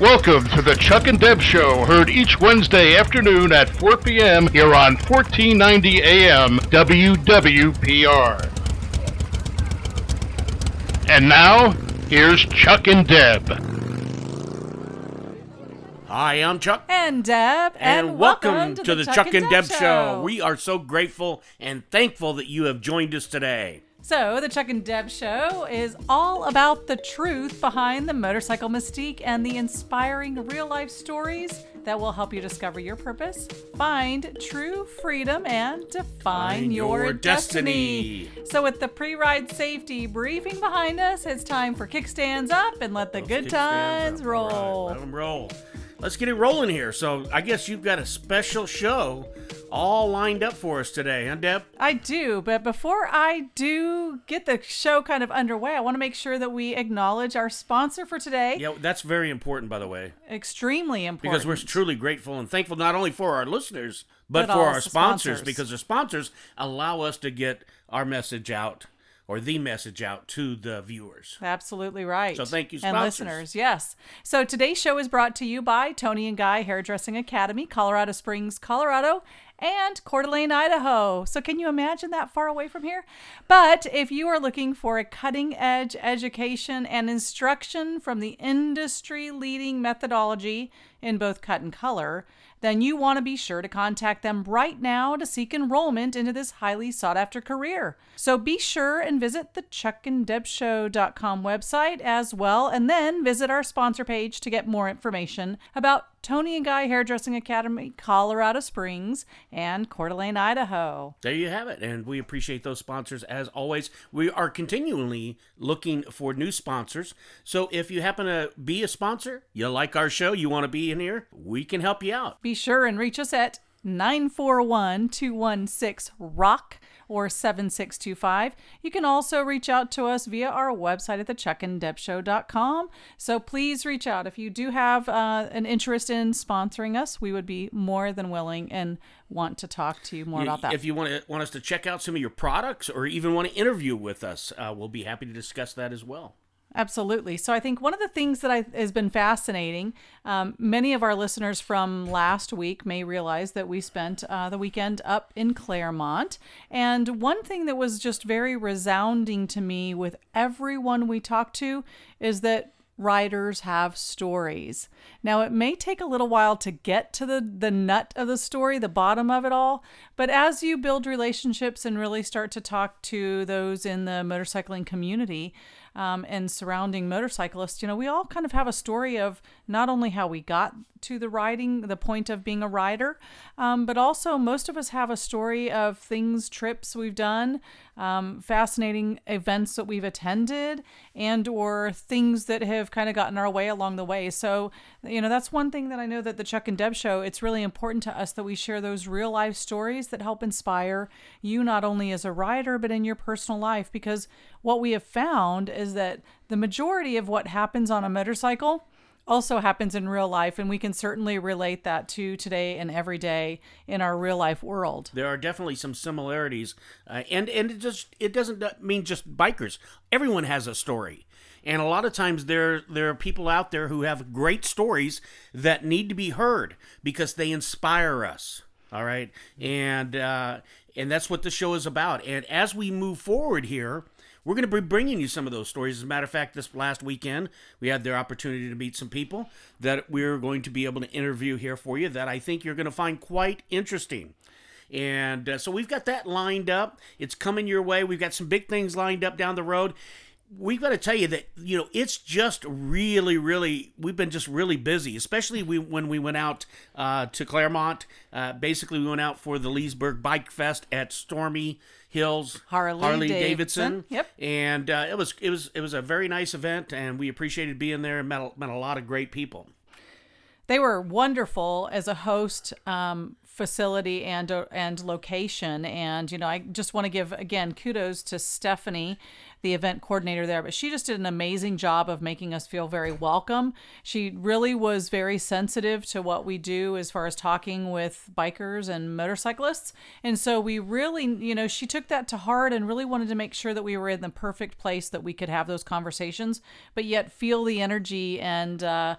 Welcome to the Chuck and Deb Show, heard each Wednesday afternoon at 4 p.m. here on 1490 AM WWPR. And now, here's Chuck and Deb. Hi, I'm Chuck. And Deb, And, welcome, to, the Chuck, and Deb, show. We are so grateful and thankful that you have joined us today. So, the Chuck and Deb show is all about the truth behind the motorcycle mystique and the inspiring real life stories that will help you discover your purpose, find true freedom, and define your, your destiny. destiny. So, with the pre ride safety briefing behind us, it's time for kickstands up and let the good times roll. Right, let 'em roll. Let's get it rolling here. So, I guess you've got a special show all lined up for us today, huh, Deb? I do, but before I do get the show kind of underway, I want to make sure that we acknowledge our sponsor for today. Yeah, that's very important, by the way, Extremely important. because we're truly grateful and thankful not only for our listeners, but, But for our sponsors, sponsors. because the sponsors allow us to get our message out or the message out to the viewers. Absolutely right. So thank you, sponsors. And listeners, yes. So today's show is brought to you by Toni and Guy Hairdressing Academy, Colorado Springs, Colorado, and Coeur d'Alene, Idaho. So can you imagine that far away from here? But if you are looking for a cutting edge education and instruction from the industry leading methodology in both cut and color, then you want to be sure to contact them right now to seek enrollment into this highly sought after career. So be sure and visit the chuckanddebshow.com website as well, and then visit our sponsor page to get more information about Toni and Guy Hairdressing Academy, Colorado Springs, and Coeur d'Alene, Idaho. There you have it. And we appreciate those sponsors as always. We are continually looking for new sponsors. So if you happen to be a sponsor, you like our show, you want to be in here, we can help you out. Be sure and reach us at 941 216 ROCK or 7625. You can also reach out to us via our website at thechuckanddebshow.com. So please reach out. If you do have uh, an interest in sponsoring us, we would be more than willing and want to talk to you more You- about that. If you want to want us to check out some of your products or even want to interview with us, uh, we'll be happy to discuss that as well. Absolutely. So I think one of the things that I, has been fascinating, um, many of our listeners from last week may realize that we spent uh, the weekend up in Clermont. And one thing that was just very resounding to me with everyone we talked to is that riders have stories. Now, it may take a little while to get to the, the nut of the story, the bottom of it all, but as you build relationships and really start to talk to those in the motorcycling community, um, and surrounding motorcyclists, you know, we all kind of have a story of not only how we got to the riding, the point of being a rider, um, but also most of us have a story of things, trips we've done, um, fascinating events that we've attended, and or things that have kind of gotten our way along the way. So, you know, that's one thing that I know that the Chuck and Deb show. It's really important to us that we share those real life stories that help inspire you not only as a rider but in your personal life because what we have found is that the majority of what happens on a motorcycle also happens in real life and we can certainly relate that to today and every day in our real life world There are definitely some similarities, uh, and and it just it doesn't mean just bikers. Everyone has a story, and a lot of times there there are people out there who have great stories that need to be heard because they inspire us. All right, and uh, and that's what the show is about. And as we move forward here. We're going to be bringing you some of those stories. As a matter of fact, this last weekend, we had the opportunity to meet some people that we're going to be able to interview here for you that I think you're going to find quite interesting. And uh, so we've got that lined up. It's coming your way. We've got some big things lined up down the road. We've got to tell you that you know it's just really, really. We've been just really busy, especially we, when we went out uh, to Clermont. Uh, basically, we went out for the Leesburg Bike Fest at Stormy Hills Harley Davidson. Davidson. Yep. And uh, it was it was it was a very nice event, and we appreciated being there. and met a, met a lot of great people. they were wonderful as a host um, facility and uh, and location. And you know I just want to give again kudos to Stephanie the event coordinator there but she just did an amazing job of making us feel very welcome. She really was very sensitive to what we do as far as talking with bikers and motorcyclists. And so we really you know she took that to heart and really wanted to make sure that we were in the perfect place that we could have those conversations but yet feel the energy and uh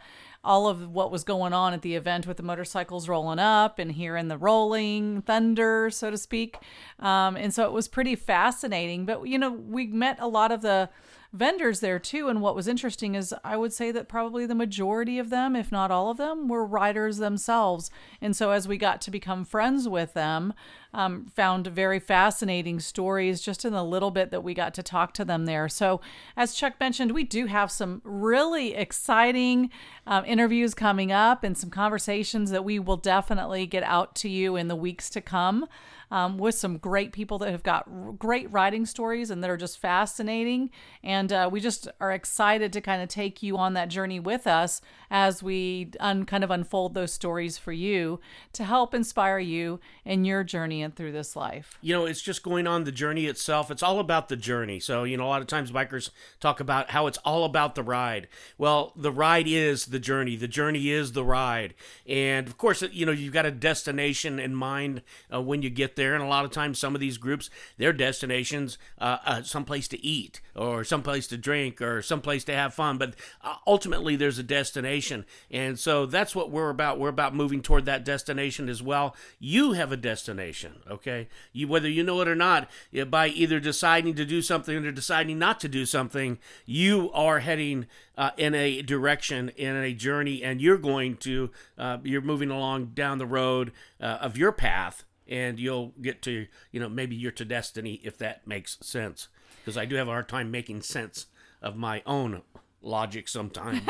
all of what was going on at the event with the motorcycles rolling up and hearing the rolling thunder, so to speak. Um, and so it was pretty fascinating. But, you know, we met a lot of the vendors there too. And what was interesting is I would say that probably the majority of them, if not all of them, were riders themselves. And so as we got to become friends with them, um, found very fascinating stories just in the little bit that we got to talk to them there. So, as Chuck mentioned, we do have some really exciting um, interviews coming up and some conversations that we will definitely get out to you in the weeks to come um, with some great people that have got r- great riding stories and that are just fascinating. And uh, we just are excited to kind of take you on that journey with us as we un- kind of unfold those stories for you to help inspire you in your journey and through this life. You know, it's just going on the journey itself. It's all about the journey. So, you know, a lot of times bikers talk about how it's all about the ride. Well, the ride is the journey, the journey is the ride. And of course, you know, you've got a destination in mind uh, when you get there. And a lot of times, some of these groups, their destinations, uh, uh, someplace to eat or someplace to drink or someplace to have fun. But uh, ultimately, there's a destination. And so that's what we're about. We're about moving toward that destination as well. You have a destination, okay? You, whether you know it or not, by either deciding to do something or deciding not to do something, you are heading uh, in a direction, in a journey, and you're going to, uh, you're moving along down the road uh, of your path and you'll get to you know maybe you're to destiny if that makes sense because i do have a hard time making sense of my own logic sometimes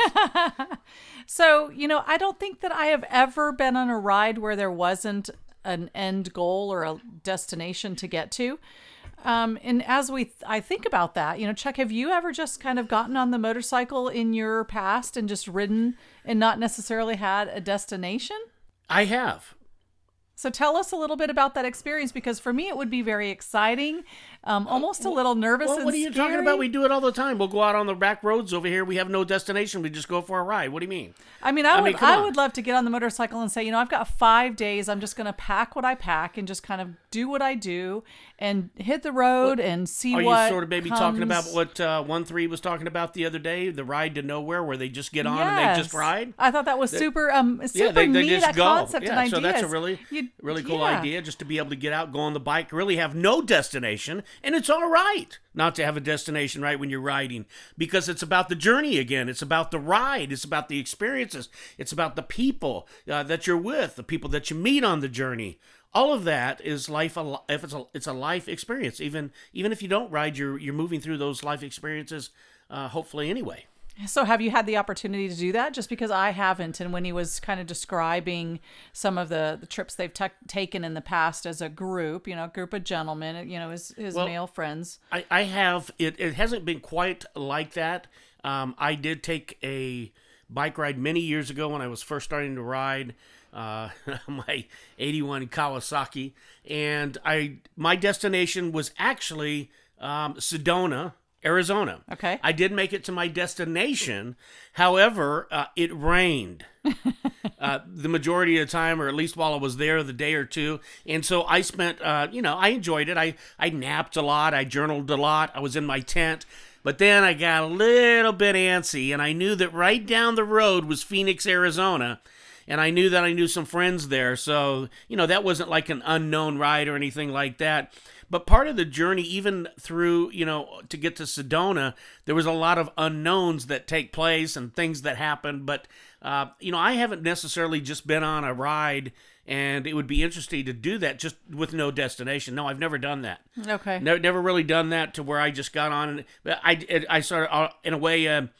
So, you know, I don't think that I have ever been on a ride where there wasn't an end goal or a destination to get to. Um, and as we, I think about that, you know, Chuck, have you ever just kind of gotten on the motorcycle in your past and just ridden and not necessarily had a destination? i have So tell us a little bit about that experience because for me it would be very exciting, um, almost a little nervous. well, and what are you talking about we do it all the time we'll go out on the back roads over here we have no destination we just go for a ride what do you mean I mean, I, I would, mean, I on. would love to get on the motorcycle and say, you know, I've got five days. I'm just going to pack what I pack and just kind of do what I do and hit the road and see Are what. you sort of maybe talking about comes. what uh, one three was talking about the other day, the ride to nowhere, where they just get on and they just ride? I thought that was super, um, super yeah, they, they neat just go. concept yeah, and ideas. so that's a really, You- really cool yeah. idea, just to be able to get out, go on the bike, really have no destination, and it's all right not to have a destination right when you're riding because it's about the journey again. It's about the ride. It's about the experiences. It's about the people uh, that you're with, the people that you meet on the journey. All of that is life. If it's a, it's a life experience. Even even if you don't ride, you're you're moving through those life experiences. Uh, hopefully, anyway. So, have you had the opportunity to do that? Just because I haven't, and when he was kind of describing some of the, the trips they've ta taken in the past as a group, you know, a group of gentlemen, you know, his his Well, male friends. I, I have it. It hasn't been quite like that. Um, I did take a bike ride many years ago when I was first starting to ride uh, my '81 Kawasaki, and I my destination was actually um, Sedona. Arizona. Okay. I did make it to my destination. However, uh, it rained uh, the majority of the time, or at least while I was there, the day or two. And so I spent, uh, you know, I enjoyed it. I, I napped a lot. I journaled a lot. I was in my tent. But then I got a little bit antsy, and I knew that right down the road was Phoenix, Arizona. And I knew that I knew some friends there. So, you know, that wasn't like an unknown ride or anything like that. But part of the journey, even through, you know, to get to Sedona, there was a lot of unknowns that take place and things that happen. But, uh, you know, I haven't necessarily just been on a ride and it would be interesting to do that just with no destination. No, I've never done that. Okay. Never, never really done that to where I just got on and I, I sort of, uh, in a way, um,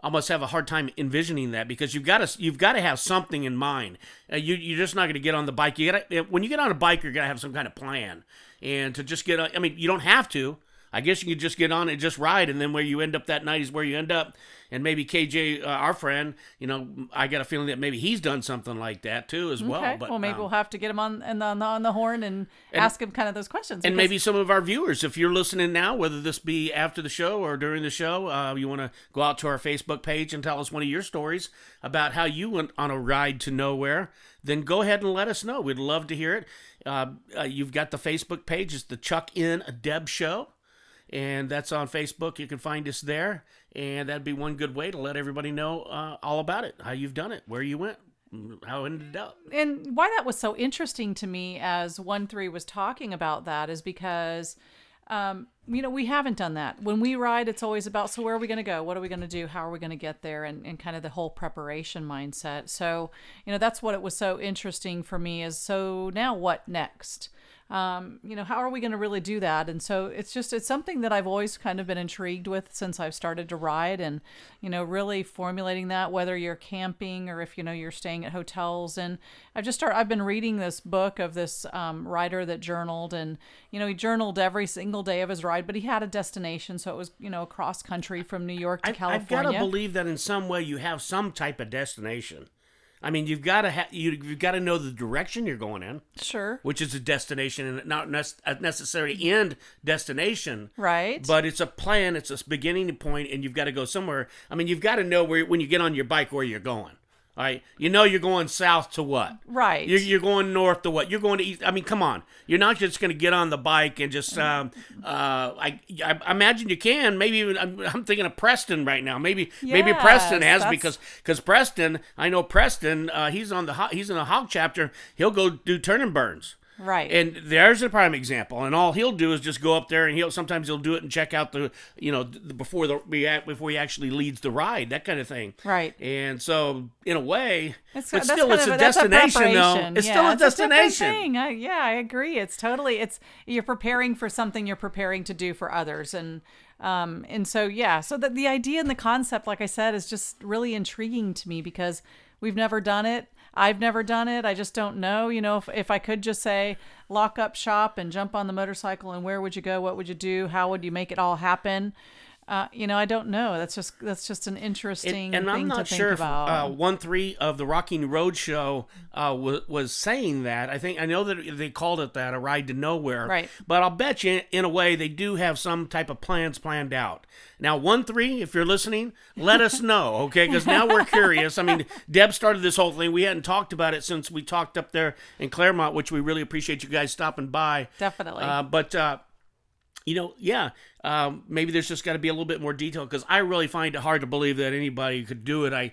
almost have a hard time envisioning that because you've got to you've got to have something in mind. Uh, you you're just not going to get on the bike. You got when you get on a bike, you're going to have some kind of plan. And to just get, on, I mean, you don't have to. I guess you could just get on and just ride, and then where you end up that night is where you end up. And maybe KJ, uh, our friend, you know, I got a feeling that maybe he's done something like that too as well. Okay. But, well, maybe um, we'll have to get him on and on the, on the horn and, ask him kind of those questions. and because- maybe some of our viewers, if you're listening now, whether this be after the show or during the show, uh, you want to go out to our Facebook page and tell us one of your stories about how you went on a ride to nowhere, then go ahead and let us know. We'd love to hear it. Uh, uh, you've got the Facebook page, it's the Chuck in a Deb Show. and that's on Facebook. You can find us there, and that'd be one good way to let everybody know uh, all about it, how you've done it, where you went, how it ended up. and why that was so interesting to me as one three was talking about that is because um, you know we haven't done that. When we ride it's always about so where are we going to go? What are we going to do? How are we going to get there? And, and kind of the whole preparation mindset. So you know that's what it was so interesting for me is so now what next um, you know how are we going to really do that? And so it's just it's something that i've always kind of been intrigued with since i've started to ride and you know really formulating that whether you're camping or if you know you're staying at hotels. And i've just started i've been reading this book of this um, writer that journaled and you know he journaled every single day of his ride but he had a destination. So it was you know across country from new york to I've, I've got to believe that in some way you have some type of destination. I mean, you've got to ha- you, you've got to know the direction you're going in, sure which is a destination and not a necessarily end destination. right But it's a plan, it's a beginning point, and you've got to go somewhere. I mean, you've got to know where when you get on your bike where you're going. All right, you know you're going south to what? Right. You're, you're going north to what? You're going to east. I mean, come on. You're not just going to get on the bike and just. Um, uh, I, I imagine you can. Maybe even I'm, I'm thinking of Preston right now. Maybe maybe Preston has that's- because because Preston. I know Preston. Uh, he's on the ho- he's in the hog chapter. He'll go do turn and burns. Right. And there's a prime example. And all he'll do is just go up there and he'll sometimes he'll do it and check out the you know the, before the before he actually leads the ride that kind of thing. Right. And so in a way, It's, but still it's a that's destination though. It's Yeah, still a destination. I, yeah, I agree. It's totally. It's you're preparing for something you're preparing to do for others, and um, and so yeah. So that the idea and the concept, like I said, is just really intriguing to me because we've never done it. I've never done it. I just don't know. You know, if, if I could just say lock up shop and jump on the motorcycle and where would you go? What would you do? How would you make it all happen? Uh, you know, I don't know. That's just that's just an interesting and thing I'm not to think sure if about. uh, one three of the Rocking Road Show uh, was, was saying that. I think I know that they called it that, a ride to nowhere. Right. But I'll bet you, in a way, they do have some type of plans planned out. Now, one three, if you're listening, let us know, okay? Because now we're curious. I mean, Deb started this whole thing. We hadn't talked about it since we talked up there in Clermont, which we really appreciate you guys stopping by. Definitely. Uh, but. Uh, you know, yeah, um, maybe there's just got to be a little bit more detail because I really find it hard to believe that anybody could do it. I,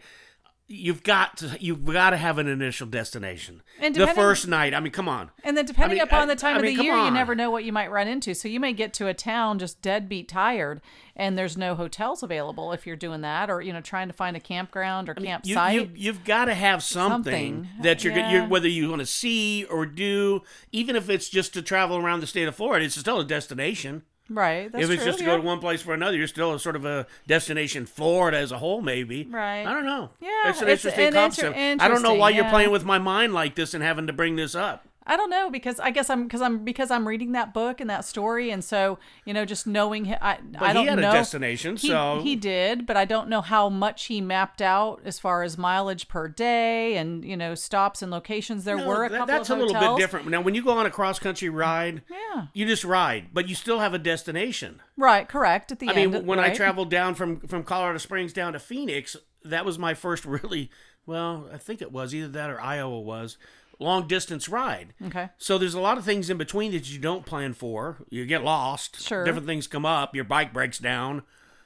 you've got to, you've got to have an initial destination. And the first night, I mean, come on. And then depending mean, upon I- the time I of mean, the year, you never know what you might run into. So you may get to a town just deadbeat tired and there's no hotels available if you're doing that or, you know, trying to find a campground or You, campsite. you, you've got to have something, Something. that you're, Yeah. you're whether you want to see or do, even if it's just to travel around the state of Florida, it's still a destination. Right. That's if it's true, just to yeah. go to one place for another, you're still a sort of a destination Florida as a whole, maybe. Right. I don't know. Yeah, it's an it's interesting an inter- concept. I don't know why interesting, you're playing with my mind like this and having to bring this up. I don't know because I guess I'm because I'm because I'm reading that book and that story and so you know just knowing hi- I I he don't had a know destination, he, so- he did but I don't know how much he mapped out as far as mileage per day and you know stops and locations there No, were a that- couple that's a little bit different. Now, when you go on a cross country ride, Yeah. you just ride, but you still have a destination. right correct at the I end mean, when I traveled down from from Colorado Springs down to Phoenix, that was my first really well, I think it was either that or Iowa was long distance ride. okay So there's a lot of things in between that you don't plan for. You get lost. Sure. Different things come up. Your bike breaks down.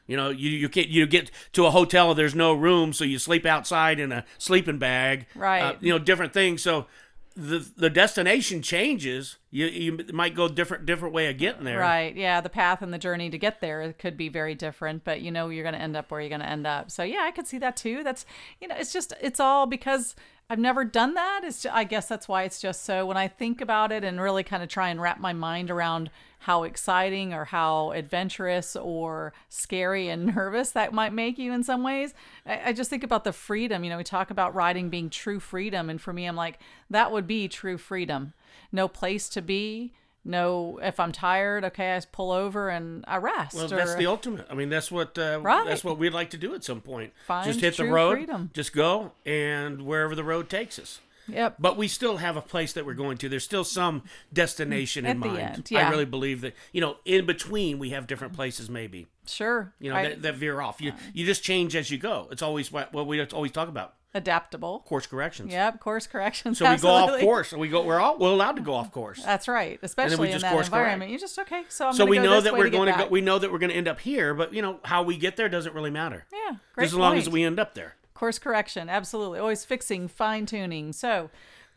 You know, you you get you get to a hotel and there's no room, so you sleep outside in a sleeping bag. Right. Uh, you know, different things. So the the destination changes. You you might go different different way of getting there. Right. Yeah. The path and the journey to get there could be very different, but you know you're going to end up where you're going to end up. So yeah, I could see that too. That's you know, it's just it's all because I've never done that. It's ju- I guess that's why it's just so when I think about it and really kind of try and wrap my mind around how exciting or how adventurous or scary and nervous that might make you in some ways. I, I just think about the freedom. You know, we talk about riding being true freedom, and for me, I'm like that would be true freedom. No place to be no if i'm tired okay i pull over and i rest Well, or, that's the ultimate. I mean, that's what uh, Right. that's what we'd like to do at some point. Find just hit the road, freedom. just go, and wherever the road takes us. Yep. But we still have a place that we're going to. There's still some destination in At the mind. end, yeah. I really believe that you know, in between we have different places maybe. Sure. You know, I- that, that veer off. You you just change as you go. It's always what what we always talk about adaptable. course corrections. Yep. Course corrections. So we go off absolutely. course. We go. We're all we're allowed to go off course. That's right, especially in that course correct. environment. You just okay. So I'm so we know that we're to going to go. We know that we're going to end up here, but you know how we get there doesn't really matter. yeah. Great Just as long as we end up there. Course correction, absolutely. Always fixing, fine tuning. So,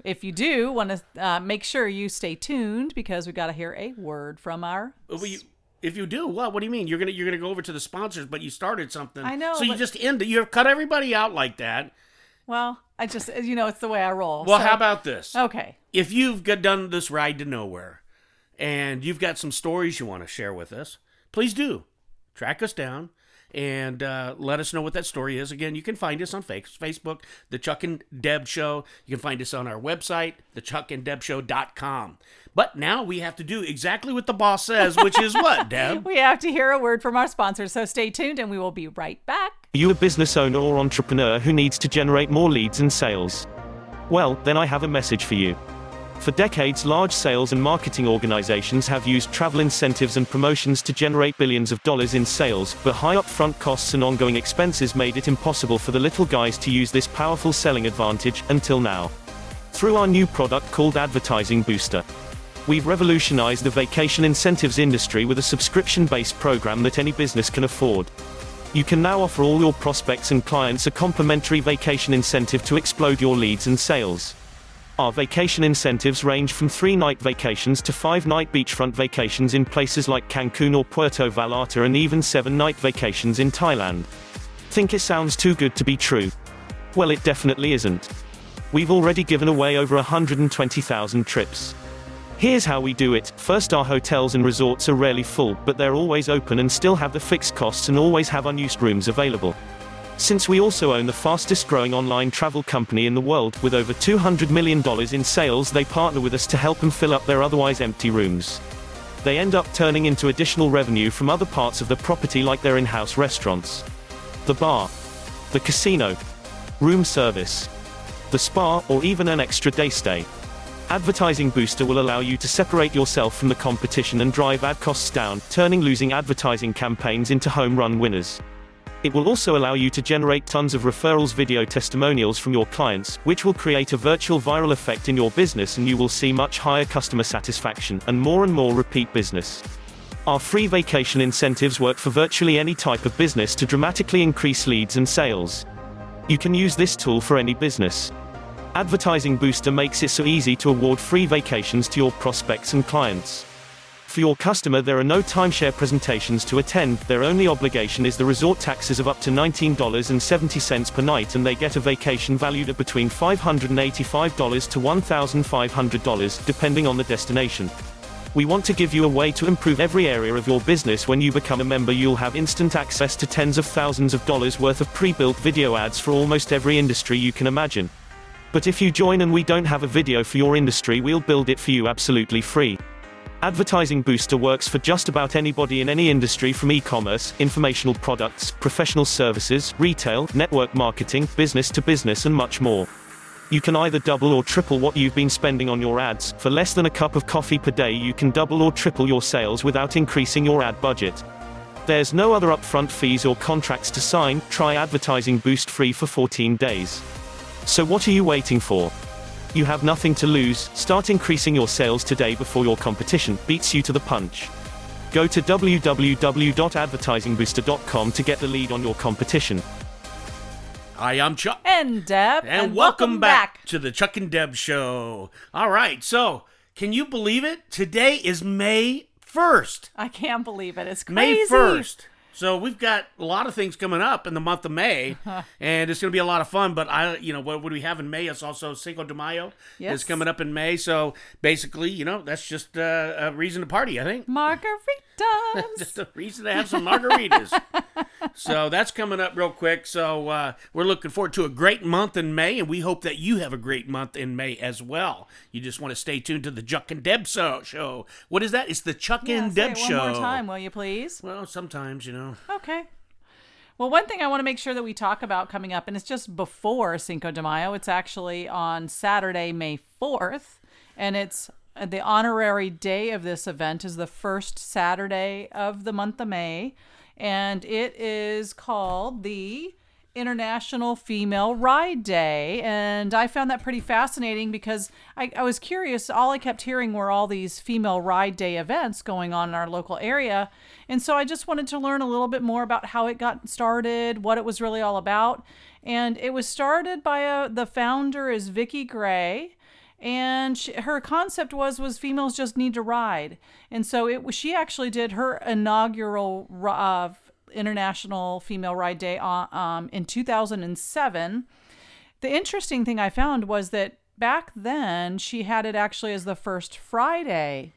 if you do want to uh, make sure you stay tuned because we got to hear a word from our. You, if you do, what? What do you mean? You're gonna you're gonna go over to the sponsors, but you started something. I know, So you just end it. You have cut everybody out like that. Well, I just you know it's the way I roll. Well, so- how about this? Okay. If you've got done this ride to nowhere, and you've got some stories you want to share with us, please do track us down and uh, let us know what that story is. Again, you can find us on Facebook, The Chuck and Deb Show. You can find us on our website, thechuckanddebshow.com. But now we have to do exactly what the boss says, which is what, Deb? We have to hear a word from our sponsors, so stay tuned and we will be right back. Are you a business owner or entrepreneur who needs to generate more leads and sales? Well, then I have a message for you. For decades, large sales and marketing organizations have used travel incentives and promotions to generate billions of dollars in sales, but high upfront costs and ongoing expenses made it impossible for the little guys to use this powerful selling advantage, until now. Through our new product called Advertising Booster. We've revolutionized the vacation incentives industry with a subscription based program that any business can afford. You can now offer all your prospects and clients a complimentary vacation incentive to explode your leads and sales. Our vacation incentives range from three night vacations to five night beachfront vacations in places like Cancun or Puerto Vallarta and even seven night vacations in Thailand. Think it sounds too good to be true? Well, it definitely isn't. We've already given away over 120,000 trips. Here's how we do it. First, our hotels and resorts are rarely full, but they're always open and still have the fixed costs and always have unused rooms available. Since we also own the fastest growing online travel company in the world, with over $200 million in sales, they partner with us to help them fill up their otherwise empty rooms. They end up turning into additional revenue from other parts of the property, like their in house restaurants, the bar, the casino, room service, the spa, or even an extra day stay. Advertising Booster will allow you to separate yourself from the competition and drive ad costs down, turning losing advertising campaigns into home run winners. It will also allow you to generate tons of referrals video testimonials from your clients, which will create a virtual viral effect in your business and you will see much higher customer satisfaction and more and more repeat business. Our free vacation incentives work for virtually any type of business to dramatically increase leads and sales. You can use this tool for any business. Advertising Booster makes it so easy to award free vacations to your prospects and clients. For your customer, there are no timeshare presentations to attend, their only obligation is the resort taxes of up to $19.70 per night, and they get a vacation valued at between $585 to $1,500, depending on the destination. We want to give you a way to improve every area of your business. When you become a member, you'll have instant access to tens of thousands of dollars worth of pre built video ads for almost every industry you can imagine. But if you join and we don't have a video for your industry, we'll build it for you absolutely free. Advertising Booster works for just about anybody in any industry from e commerce, informational products, professional services, retail, network marketing, business to business, and much more. You can either double or triple what you've been spending on your ads. For less than a cup of coffee per day, you can double or triple your sales without increasing your ad budget. There's no other upfront fees or contracts to sign. Try Advertising Boost free for 14 days. So, what are you waiting for? You have nothing to lose. Start increasing your sales today before your competition beats you to the punch. Go to www.advertisingbooster.com to get the lead on your competition. Hi, I'm Chuck. And Deb. And, welcome, back. to the Chuck and Deb Show. All right, so can you believe it? Today is May 1st. I can't believe it. It's May 1st. So we've got a lot of things coming up in the month of May, and it's going to be a lot of fun. But I, you know, what, what do we have in May? It's also Cinco de Mayo Yes. is coming up in May. So basically, you know, that's just uh, a reason to party. I think Margaritas. just a reason to have some margaritas. so that's coming up real quick. So uh, we're looking forward to a great month in May, and we hope that you have a great month in May as well. You just want to stay tuned to the Chuck and Deb show. What is that? It's the Chuck Yeah, and Deb it one show. more time, will you please? Well, sometimes you know. Okay. Well, one thing I want to make sure that we talk about coming up, and it's just before Cinco de Mayo, it's actually on Saturday, May 4th, and it's uh, the honorary day of this event is the first Saturday of the month of May, and it is called the International Female Ride Day. And I found that pretty fascinating because I, I was curious. All I kept hearing were all these female ride day events going on in our local area. And so I just wanted to learn a little bit more about how it got started, what it was really all about. And it was started by a, the founder is Vicki Gray and she, her concept was was females just need to ride and so it she actually did her inaugural uh, international female ride day on, um, in 2007 the interesting thing i found was that back then she had it actually as the first friday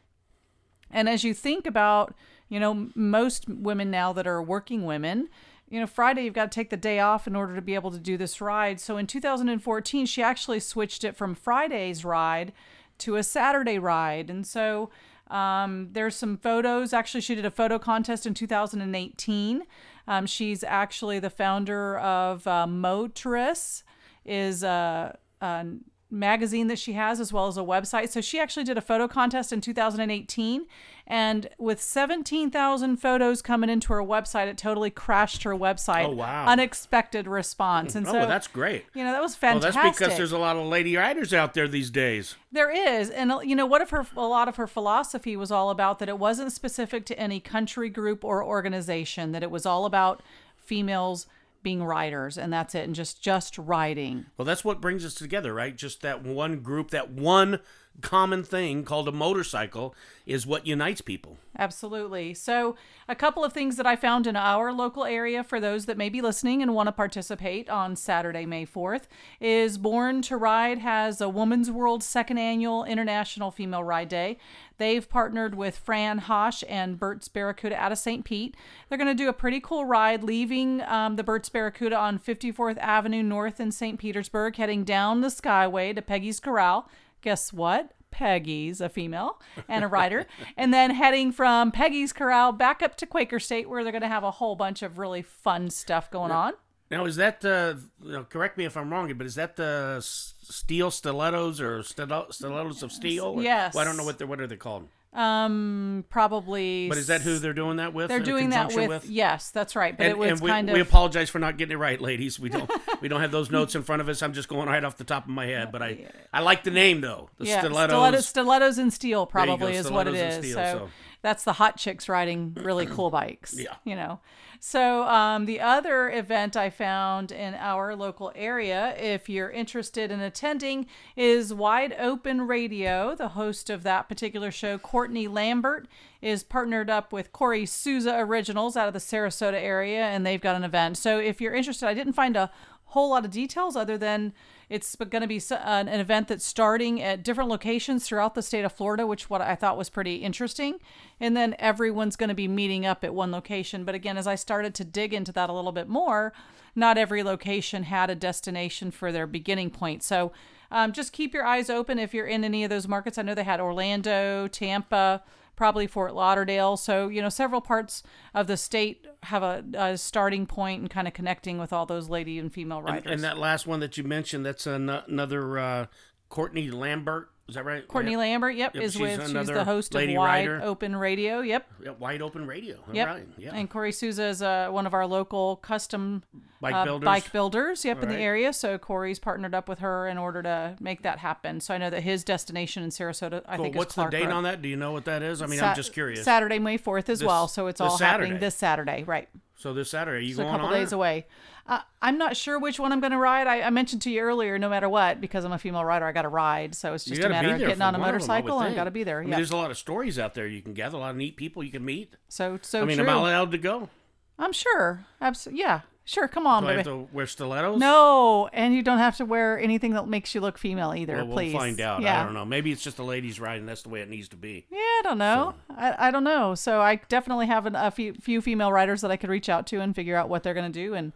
and as you think about you know most women now that are working women you know, Friday you've got to take the day off in order to be able to do this ride. So in 2014, she actually switched it from Friday's ride to a Saturday ride. And so um, there's some photos. Actually, she did a photo contest in 2018. Um, she's actually the founder of uh, Motoress, is a, a magazine that she has as well as a website. So she actually did a photo contest in 2018 and with 17,000 photos coming into her website it totally crashed her website. Oh, wow. Unexpected response. And oh, so well, that's great. You know, that was fantastic. Well, that's because there's a lot of lady riders out there these days. There is, and you know, what if her a lot of her philosophy was all about that it wasn't specific to any country group or organization, that it was all about females being riders and that's it, and just just riding Well, that's what brings us together, right? Just that one group, that one common thing called a motorcycle is what unites people. Absolutely. So, a couple of things that I found in our local area for those that may be listening and want to participate on Saturday, May 4th, is Born to Ride has a Woman's World second annual International Female Ride Day. They've partnered with Fran Hosh and Bert's Barracuda out of St. Pete. They're going to do a pretty cool ride, leaving um, the Bert's Barracuda on 54th Avenue North in St. Petersburg, heading down the Skyway to Peggy's Corral. Guess what? Peggy's a female and a rider, and then heading from Peggy's Corral back up to Quaker State, where they're going to have a whole bunch of really fun stuff going on. Now, is that uh, know, correct me if I'm wrong, but is that the steel stilettos or stilettos of steel? Or- Yes. Well, I don't know what they're, what are they called? Um, probably. But is that who they're doing that with? they're doing that conjunction with, Yes, that's right. But And, it was and we, kind of. we apologize for not getting it right, ladies. We don't we don't have those notes in front of us. I'm just going right off the top of my head, but I I like the name though. The yeah, stilettos. stilettos, stilettos and steel probably is what it is. and steel, so, so. That's the hot chicks riding really cool bikes. Yeah. you know. So um, the other event I found in our local area, if you're interested in attending, is Wide Open Radio. The host of that particular show, Courtney Lambert, is partnered up with Corey Souza Originals out of the Sarasota area, and they've got an event. So if you're interested, I didn't find a whole lot of details other than it's going to be an, event that's starting at different locations throughout the state of Florida, which what I thought was pretty interesting. And then everyone's going to be meeting up at one location. But again, as I started to dig into that a little bit more, not every location had a destination for their beginning point. So um, just keep your eyes open if you're in any of those markets. I know they had Orlando, Tampa, probably Fort Lauderdale. So, you know, several parts of the state have a, a starting point and kind of connecting with all those lady and female riders. and, and that last one that you mentioned, that's an, another uh, Courtney Lambert. Is that right? Courtney Yeah. Lambert, yep, Yep, is she's with she's the host of Wide rider. Open Radio. Yep. Yeah, wide open radio. All Yep. right. Yeah. And Corey Souza is uh, one of our local custom Bike uh, builders. bike builders, yep, in the area. So Corey's partnered up with her in order to make that happen. So I know that his destination in Sarasota, I Cool. think, What's is the date Road. on that? Do you know what that is? I mean, Sa- I'm just curious. Saturday, May 4th as This- well. So it's all happening this Saturday, right? So this Saturday, you It's a couple on days it? away. Uh, I'm not sure which one I'm going to ride. I, I mentioned to you earlier, no matter what, because I'm a female rider, I got to ride. So it's just a matter of getting on a them, motorcycle and I think. got to be there. I mean, yeah. there's a lot of stories out there you can gather, a lot of neat people you can meet. So so I mean, true. am I allowed to go? I'm sure. Absolutely. Yeah. Sure. Come on, Do I baby. have to wear stilettos? No, and you don't have to wear anything that makes you look female either. Well, we'll please. find out. Yeah. I don't know. Maybe it's just a ladies' ride, and that's the way it needs to be. Yeah, I don't know. I, I don't know. So I definitely have an, a few, few female riders that I could reach out to and figure out what they're going to do and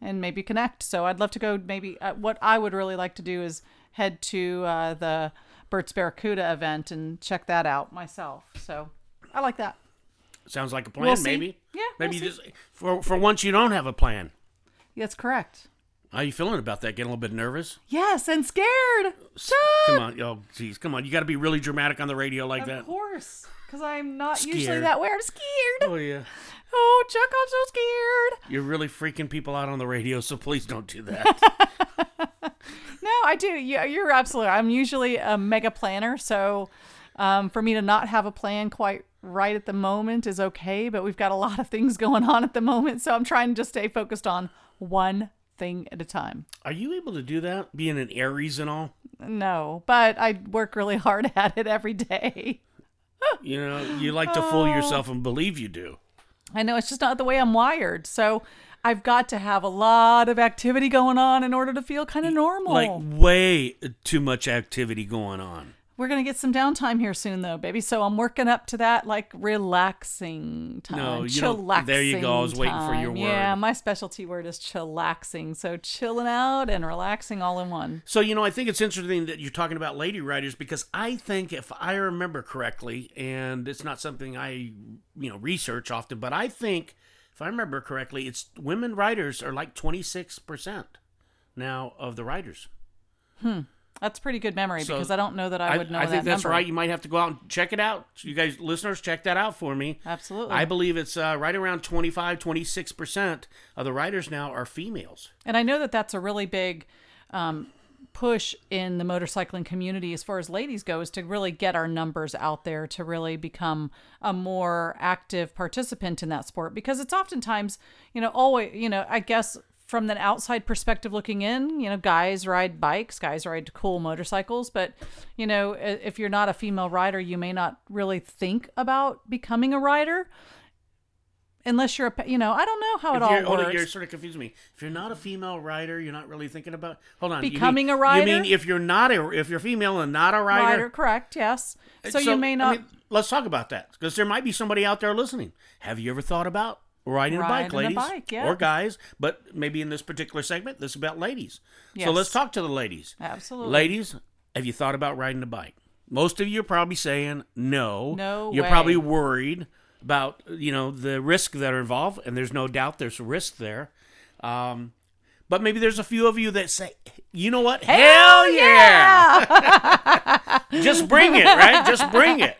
and maybe connect. So I'd love to go. Maybe uh, what I would really like to do is head to uh, the Bert's Barracuda event and check that out myself. So I like that. Sounds like a plan, We'll maybe. Yeah, Maybe we'll you just for for once you don't have a plan. That's correct. How you feeling about that? Getting a little bit nervous? Yes, and scared. Come on, oh jeez, come on. You got to be really dramatic on the radio like Of that. Of course, because I'm not usually that way. I'm scared. Oh yeah, Oh, Chuck, I'm so scared. you're really freaking people out on the radio, so please don't do that. No, I do. Yeah, you're absolutely. I'm usually a mega planner, so um, for me to not have a plan quite right at the moment is okay. But we've got a lot of things going on at the moment, so I'm trying to just stay focused on one thing at a time. Are you able to do that? Being an Aries and all, No, but I work really hard at it every day. you know, you like to fool yourself and believe you do. I know it's just not the way I'm wired. So I've got to have a lot of activity going on in order to feel kind of normal. Like way too much activity going on. We're going to get some downtime here soon, though, baby. So I'm working up to that, like relaxing time. No, you chillaxing there you go. I was waiting for your time. Yeah, my specialty word is chillaxing. So chilling out and relaxing all in one. So, you know, I think it's interesting that you're talking about lady riders because I think if I remember correctly, and it's not something I, you know, research often, but I think if I remember correctly, it's women riders are like 26% now of the riders. Hmm. That's pretty good memory So, because I don't know that I would know I that think that's number. right. You might have to go out and check it out. You guys, listeners, check that out for me. Absolutely. I believe it's uh, right around 25, 26% of the riders now are females. And I know that that's a really big um, push in the motorcycling community as far as ladies go is to really get our numbers out there to really become a more active participant in that sport because it's oftentimes, you know, always, you know, I guess from the outside perspective looking in, you know, guys ride bikes, guys ride cool motorcycles, but you know, if you're not a female rider, you may not really think about becoming a rider. Unless you're a, you know, I don't know how it If all you're, hold works. on, you're sort of confusing me. If you're not a female rider, you're not really thinking about. Hold on, Becoming mean- a rider? You mean if you're not a if you're female and not a rider? rider, correct? Yes. Uh, so, you may I not mean, let's talk about that because there might be somebody out there listening. Have you ever thought about riding a bike, Riding a ladies, bike, yeah. or guys? But maybe in this particular segment, this is about ladies. Yes. So let's talk to the ladies. Absolutely. Ladies, have you thought about riding a bike? Most of you are probably saying no. No You're way. probably worried about you know the risk that are involved, and there's no doubt there's a risk there. Um, but maybe there's a few of you that say, you know what? Hell, yeah! Just bring it, right? Just bring it.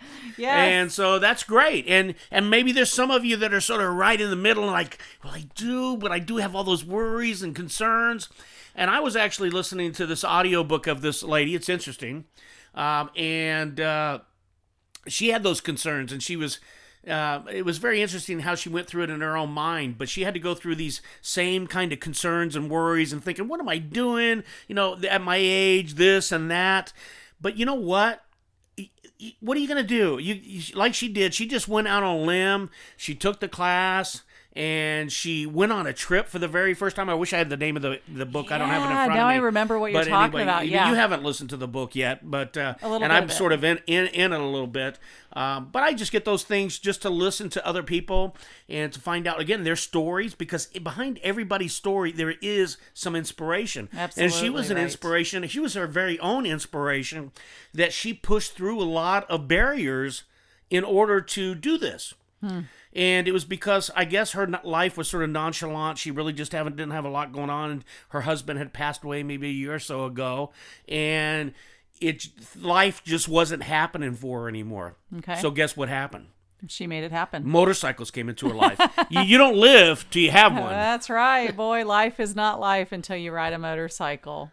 And so that's great. And and maybe there's some of you that are sort of right in the middle like, well, I do, but I do have all those worries and concerns. And I was actually listening to this audiobook of this lady. It's interesting. Um, and uh, she had those concerns and she was uh, it was very interesting how she went through it in her own mind but she had to go through these same kind of concerns and worries and thinking what am i doing you know at my age this and that but you know what what are you gonna do? You, you like she did she just went out on a limb. She took the class and she went on a trip for the very first time. I wish I had the name of the, the book. I don't have it in front now of me. Now I remember what you're But talking anyway, about, yeah. you haven't listened to the book yet, but uh, A little and I'm of sort of in, in in it a little bit. Um, but I just get those things just to listen to other people and to find out again their stories because behind everybody's story there is some inspiration. Absolutely, and she was an right. inspiration. She was her very own inspiration that she pushed through a lot of barriers in order to do this. And it was because I guess her life was sort of nonchalant. She really just haven't didn't have a lot going on. And her husband had passed away maybe a year or so ago, and it life just wasn't happening for her anymore. Okay. So guess what happened? She made it happen. Motorcycles came into her life. you, you don't live till you have one. That's right, boy. Life is not life until you ride a motorcycle.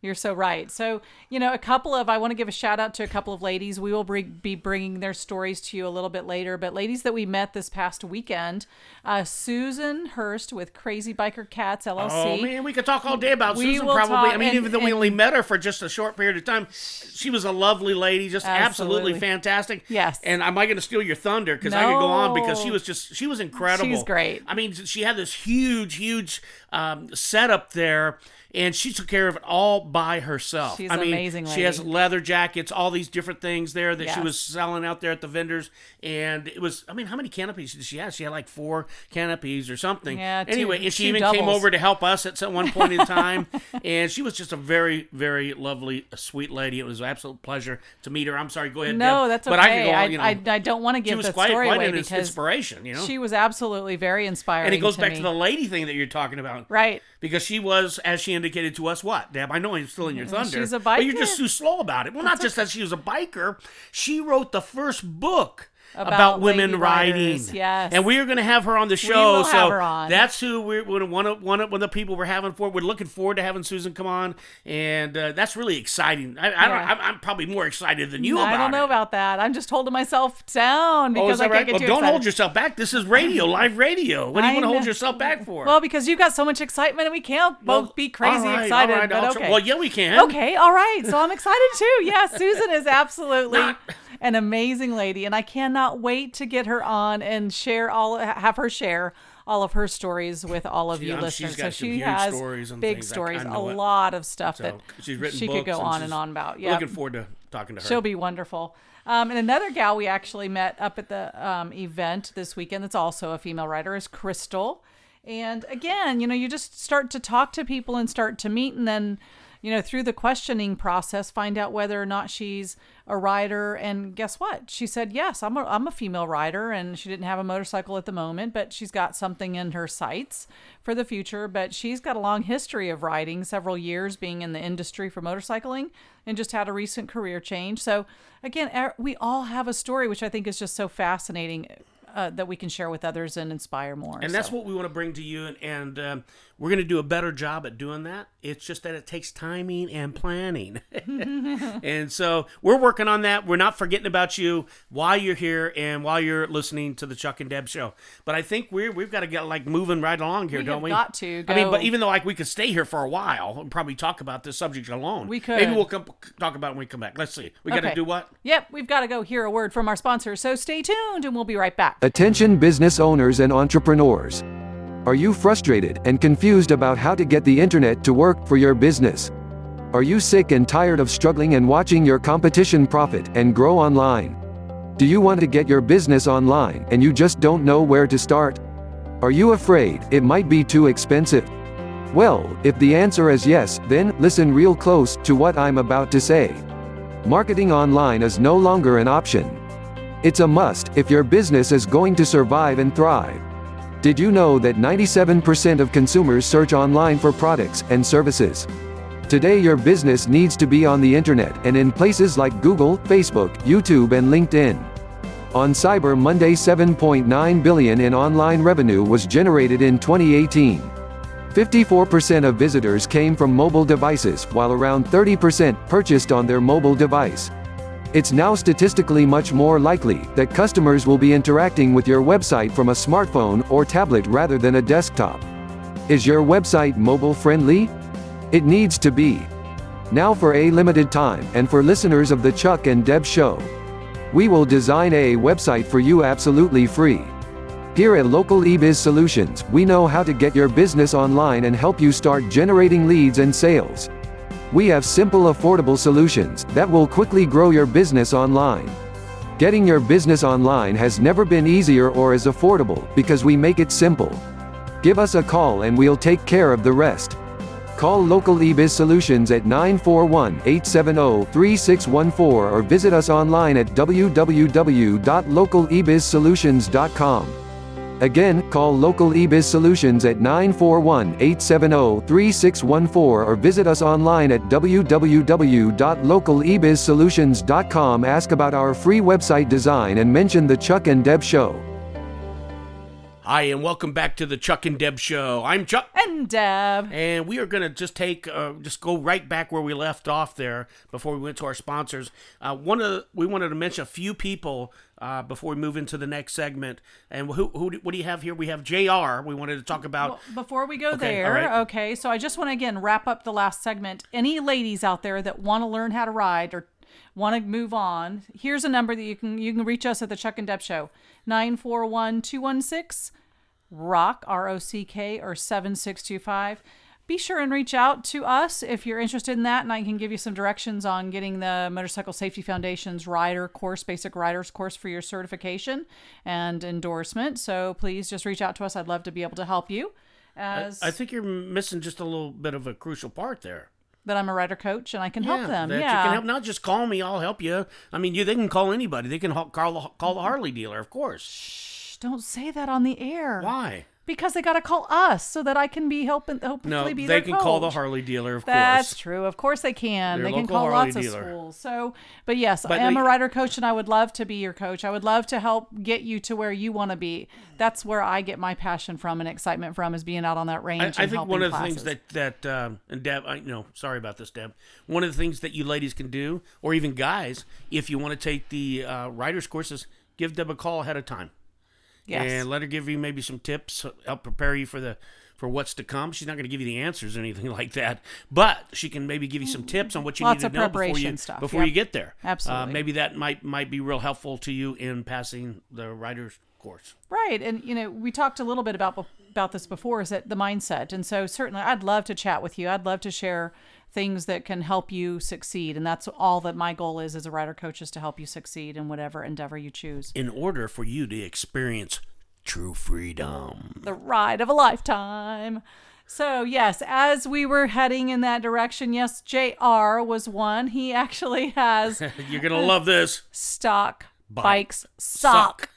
You're so right. So, you know, a couple of, I want to give a shout out to a couple of ladies. We will bring, be bringing their stories to you a little bit later, but ladies that we met this past weekend uh, Susan Hurst with Crazy Biker Cats LLC. Oh man, we could talk all day about We Susan. Probably. talk- I mean, and- even though we only met her for just a short period of time, she was a lovely lady, just absolutely, Absolutely. fantastic. Yes. And am I going to steal your thunder? Because I could go on because she was just she was incredible. She's great. I mean, she had this huge, huge um, setup there. And she took care of it all by herself. She's I mean, amazing she has leather jackets, all these different things there that she was selling out there at the vendors, and it was. I mean, how many canopies did she have? She had like four canopies or something. Yeah, two- anyway, and she even came over to help us at some one point in time, and she was just a very, very lovely, sweet lady. It was an absolute pleasure to meet her. I'm sorry, go ahead. No, Deb. that's okay. But I, go, I, you know, I, I don't want to give the quite, story quite away because inspiration. You know, she was absolutely very inspiring. and it goes to back me. to the lady thing that you're talking about, right. because she was, as she indicated to us, what, Deb? I know I'm still in your thunder. She's a But you're just too slow about it. Well, not just that she was a biker. She wrote the first book about, About women lady riding. yes. And we are going to have her on the show. so have her on. that's who we're one of, one of, one of the people we're having for. We're looking forward to having Susan come on, and uh, that's really exciting. I, I don't, Yeah. I'm, I'm probably more excited than you I about don't know it. about that. I'm just holding myself down Oh, because is I can't get Well, too don't excited. hold yourself back. This is radio, live radio. What do you want to hold yourself back for? Well, because you've got so much excitement and we can't Well, both be crazy right, excited. right, but try- okay. Well, yeah, we can. Okay, all right. So I'm excited too. Yeah, Susan is absolutely Not- an amazing lady, and I cannot wait to get her on and share all, have her share all of her stories with all of She- you um, listeners. so she has stories and big stories, a it. lot of stuff So that she's written she could go on and on about. Yeah, Looking forward to talking to her. She'll be wonderful. Um, and another gal we actually met up at the um, event this weekend that's also a female rider is Crystal. And again, you know, you just start to talk to people and start to meet, and then, you know, through the questioning process, find out whether or not she's a rider And guess what? She said, yes, I'm a, I'm a female rider And she didn't have a motorcycle at the moment, but she's got something in her sights for the future. But she's got a long history of riding several years being in the industry for motorcycling, and just had a recent career change. So, again, er- we all have a story, which I think is just so fascinating. Uh, that we can share with others and inspire more. And that's what we want to bring to you, and, and um, we're going to do a better job at doing that. It's just that it takes timing and planning. and so we're working on that. We're not forgetting about you while you're here and while you're listening to the Chuck and Deb show. But I think we're, we've got to get like moving right along here, We don't have we? got to I mean, go- but even though like we could stay here for a while and probably talk about this subject alone, We could. Maybe we'll come, talk about it when we come back. Let's see. We got to Okay. do what? Yep, we've got to go hear a word from our sponsor. So stay tuned and we'll be right back. Attention business owners and entrepreneurs. Are you frustrated and confused about how to get the internet to work for your business? Are you sick and tired of struggling and watching your competition profit and grow online? Do you want to get your business online and you just don't know where to start? Are you afraid it might be too expensive? Well, if the answer is yes, then listen real close to what I'm about to say. Marketing online is no longer an option. It's a must if your business is going to survive and thrive. Did you know that 97% of consumers search online for products and services? Today your business needs to be on the internet and in places like Google, Facebook, YouTube and LinkedIn. On Cyber Monday 7.9 billion in online revenue was generated in 2018. 54% of visitors came from mobile devices, while around 30% purchased on their mobile device. It's now statistically much more likely that customers will be interacting with your website from a smartphone or tablet rather than a desktop. Is your website mobile friendly? It needs to be. Now for a limited time and for listeners of the Chuck and Deb show. We will design a website for you absolutely free. Here at Local eBiz Solutions, we know how to get your business online and help you start generating leads and sales. We have simple, affordable solutions that will quickly grow your business online. Getting your business online has never been easier or as affordable because we make it simple. Give us a call and we'll take care of the rest. Call Local eBiz Solutions at 941-870-3614 or visit us online at www.localebizsolutions.com. Again, call Local eBiz Solutions at 941-870-3614 or visit us online at www.localebizsolutions.com. Ask about our free website design and mention the Chuck and Deb Show. Hi, and welcome back to the Chuck and Deb show. I'm Chuck. And Deb. And we are going to just take, uh, just go right back where we left off there before we went to our sponsors. Uh, one of the, we wanted to mention a few people uh, before we move into the next segment. And who, who, do- what do you have here? We have Jr. We wanted to talk about. Well, before we go Okay, there, right. okay, so I just want to again wrap up the last segment. Any ladies out there that want to learn how to ride or want to move on, here's a number that you can you can reach us at the Chuck and Deb Show 941 216 rock r o c k or 7625 be sure and reach out to us if you're interested in that, and I can give you some directions on getting the Motorcycle Safety Foundation's rider course, basic riders course for your certification and endorsement. So please just reach out to us. I'd love to be able to help you. As I think you're missing just a little bit of a crucial part there. that I'm a rider coach and I can help them. That yeah. you can help. Not just call me. I'll help you. I mean, you. They can call anybody. They can call the, call the Harley dealer, of course. Don't say that on the air. Why? Because they got to call us so that I can be helping. Hopefully, No, be they their can call the. Harley dealer, of course. That's course. true. Of course they can. They're they can call Harley lots of dealer. schools. So, but yes, But I am they- a rider coach, and I would love to be your coach. I would love to help get you to where you want to be. That's where I get my passion from and excitement from is being out on that range. I, and I think one of the classes. things that that um, and Deb, I know, sorry about this, Deb. One of the things that you ladies can do, or even guys, if you want to take the uh, riders courses, give Deb a call ahead of time yes. and let her give you maybe some tips, help prepare you for the for what's to come. She's not going to give you the answers or anything like that, but she can maybe give you some tips on what you Lots need to know before you stuff, before yep. you get there. Absolutely. uh, maybe that might might be real helpful to you in passing the rider's course. Right, and you know we talked a little bit about about this before. Is that the mindset? And so certainly, I'd love to chat with you. I'd love to share things that can help you succeed, and that's all that my goal is as a rider coach is to help you succeed in whatever endeavor you choose. In order for you to experience true freedom. The ride of a lifetime. So yes, as we were heading in that direction, yes, Jr. was one. He actually has You're gonna love this. stock Bike. bikes sock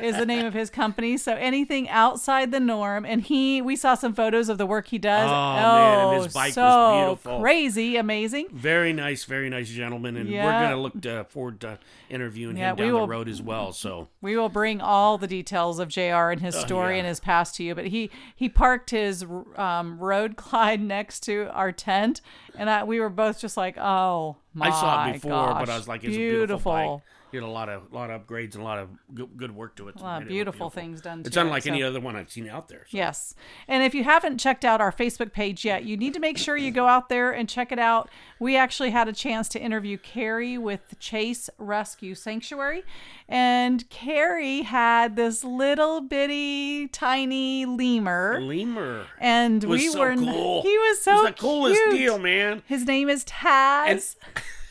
is the name of his company so anything outside the norm and he we saw some photos of the work he does Oh, man, and his bike was so beautiful. crazy amazing Very nice, very nice gentleman, and we're gonna look to, forward to interviewing Yeah, him down will- the road as well. So we will bring all the details of jr and his story Oh, yeah. and his past to you but he he parked his um, road glide next to our tent and I, we were both just like oh my god. I saw it before, but I was like, it's a beautiful bike. Did a lot of lot of upgrades and a lot of good, good work to it. A lot of beautiful things done It's to it, unlike any so- other one I've seen out there. so. Yes. And if you haven't checked out our Facebook page yet, you need to make sure you go out there and check it out. We actually had a chance to interview Carrie with Chase Rescue Sanctuary. And Carrie had this little bitty tiny lemur. Lemur. And we so were cool. he was so It was the coolest cute. deal, man. His name is Taz.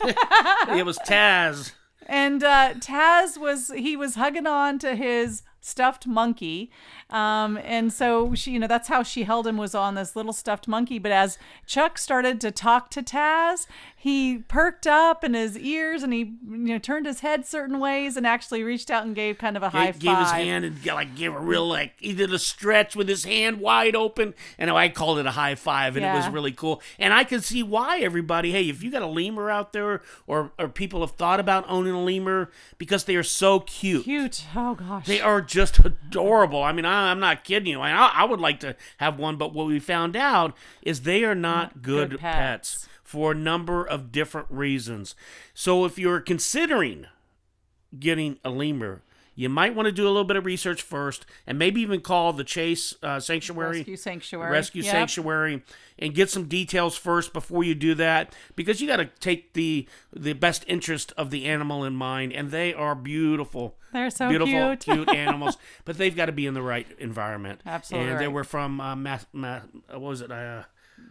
it was Taz. And uh, Taz was he was hugging on to his stuffed monkey, um, and so she, you know, that's how she held him was on this little stuffed monkey. But as Chuck started to talk to Taz, he perked up in his ears and he, you know, turned his head certain ways and actually reached out and gave kind of a high Gave, gave his hand and like gave a real like he did a stretch with his hand wide open, and I called it a high five, and it was really cool. And I could see why everybody. Hey, if you got a lemur out there, or or people have thought about owning a lemur because they are so cute. Cute. Oh gosh. They are just adorable. I mean, I, I'm not kidding you. I, I would like to have one, but what we found out is they are not good, good pets. pets. for a number of different reasons. So if you're considering getting a lemur, you might want to do a little bit of research first, and maybe even call the Chase uh, Sanctuary Rescue Sanctuary. Rescue Yep. Sanctuary and get some details first before you do that because you got to take the the best interest of the animal in mind and they are beautiful They're so beautiful cute. animals but they've got to be in the right environment Absolutely and they were from uh, what was it uh,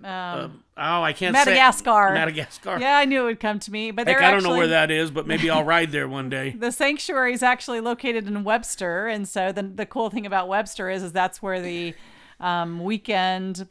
Um, oh I can't Madagascar. say Madagascar yeah, I knew it would come to me, but Heck, I don't actually, know where that is but maybe I'll ride there one day the sanctuary is actually located in Webster, and so the the cool thing about Webster is is that's where the um, weekend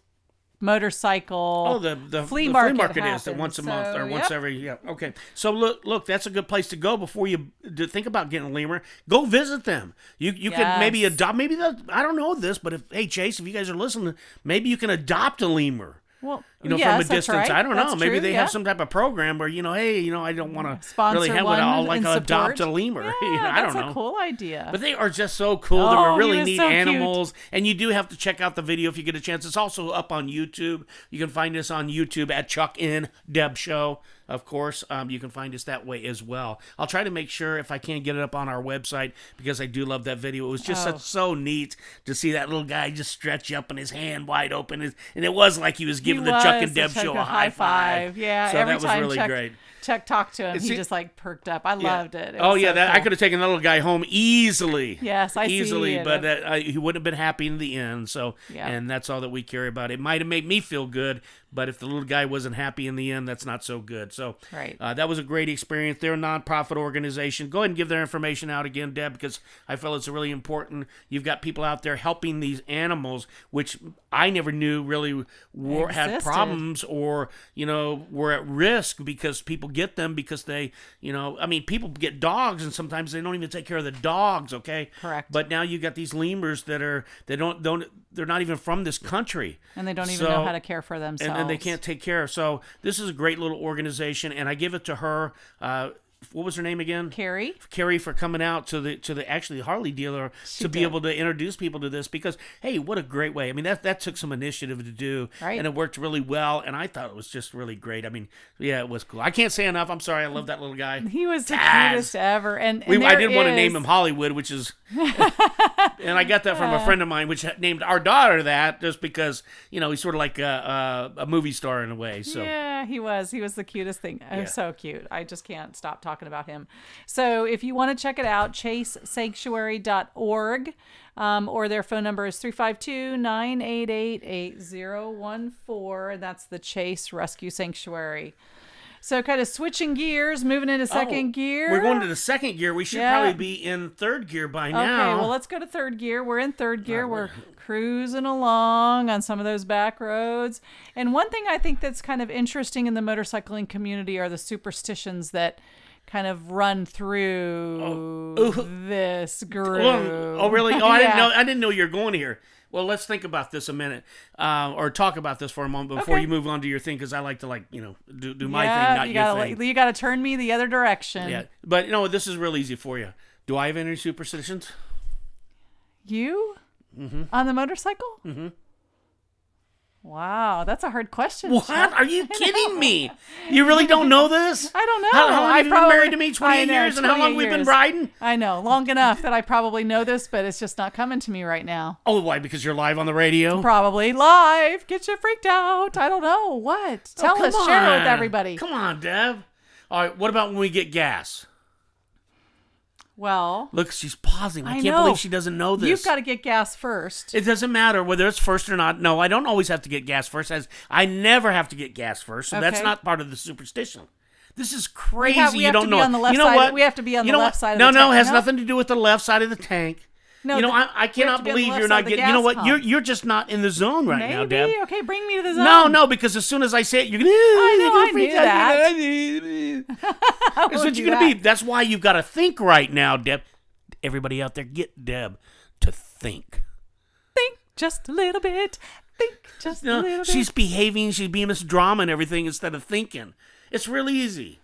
motorcycle Oh, the, the flea the market, flea market is that once a month So, or once every yeah. Okay, so look, look, that's a good place to go before you think about getting a lemur. Go visit them. You you can maybe adopt. Maybe the I don't know this, but if hey Chase, if you guys are listening, maybe you can adopt a lemur. Well, You know, yes, from a distance. right. I don't know. That's Maybe true, they yeah. have some type of program where you know, hey, you know, I don't want to sponsor really have it. I'll like adopt a lemur. Yeah, you know, I that's don't know. a cool idea. But they are just so cool. Oh, They're really neat so cute. animals. And you do have to check out the video if you get a chance. It's also up on YouTube. You can find us on YouTube at Chuck and Deb Show. Of course, um, you can find us that way as well. I'll try to make sure if I can't get it up on our website because I do love that video. It was just Oh. such, so neat to see that little guy just stretch up and his hand wide open, and it was like he was giving the was. Chuck and Deb Chuck show a high five. Yeah, So every that was time really Chuck, great. Chuck talked to him, See- he just like perked up. I Yeah. loved it. It oh yeah, so that, I could have taken that little guy home easily. Yes, I see easily, it. but that, uh, he wouldn't have been happy in the end. So, Yeah. and that's all that we care about. It might have made me feel good, but if the little guy wasn't happy in the end, that's not so good. So, Right. uh, that was a great experience. They're a nonprofit organization. Go ahead and give their information out again, Deb, because I feel it's really important. You've got people out there helping these animals, which I never knew really were, had Existed. Problems or you know were at risk because people get them because they you know I mean people get dogs and sometimes they don't even take care of the dogs. Okay, Correct. But now you got these lemurs that are they don't don't they're not even from this country and they don't even So- know how to care for themselves. and, and they can't take care of. So this is a great little organization, and I give it to her. Uh, what was her name again? Carrie. Carrie for coming out to the to the actually Harley dealer to be able to introduce people to this because hey, what a great way! I mean that that took some initiative to do, Right. and it worked really well. And I thought it was just really great. I mean, yeah, it was cool. I can't say enough. I'm sorry, I love that little guy. He was the Taz. cutest ever, and, and We, I there did want to name him Hollywood, which is, and I got that from a friend of mine, which named our daughter that just because you know he's sort of like a, a, a movie star in a way. So Yeah, he was. He was the cutest thing. Oh, Yeah. so cute. I just can't stop talking about him. So if you want to check it out, chasesanctuary.org. Um, or their phone number is 352 988 8014. And that's the Chase Rescue Sanctuary. So, kind of switching gears, moving into second Oh, gear. We're going to the second gear. We should Yeah. probably be in third gear by now. Okay, well, let's go to third gear. We're in third gear. We're cruising along on some of those back roads. And one thing I think that's kind of interesting in the motorcycling community are the superstitions that kind of run through this group. Oh, oh, really? Oh, I didn't know. I didn't know you were going here. Well, let's think about this a minute, uh, or talk about this for a moment before Okay. you move on to your thing, because I like to like you know do, do my yeah, thing, not you your gotta, thing. You got to turn me the other direction. yeah, but you know this is real easy for you. Do I have any superstitions? You? Mm-hmm. On the motorcycle? Mm-hmm. Wow, that's a hard question. What? Chuck. Are you kidding me? You really don't know this? I don't know. How, how long I have you probably- been married to me? Twenty know, years, and how long 28 we've been riding? I know, long enough that I probably know this, but it's just not coming to me right now. Oh, why? Because you're live on the radio. Probably live. Get you freaked out. I don't know. What? Oh, Tell come us. Share it with everybody. Come on, Deb. All right. What about when we get gas? Well, Look, she's pausing. I, I can't know. believe she doesn't know this. you've got to get gas first. It doesn't matter whether it's first or not. No, I don't always have to get gas first. As I never have to get gas first, so that's not part of the superstition. This is crazy. have- we you have don't be know. on the left you know side- what? we have to be on you the left what? side of no, the no, tank. it has No. nothing to do with the left side of the tank. No, you know, the- I, I we have to cannot be believe you're not getting. You know what? pump. You're you're just not in the zone right Maybe. now, Deb. Okay, bring me to the zone. No, no, because as soon as I say it, you're gonna. I know, I knew that. That's what you're gonna be. That's why you've got to think right now, Deb. Everybody out there, get Deb to think. Think just a little bit. Think just a little bit. she's behaving, she's being this drama and everything instead of thinking. It's really easy.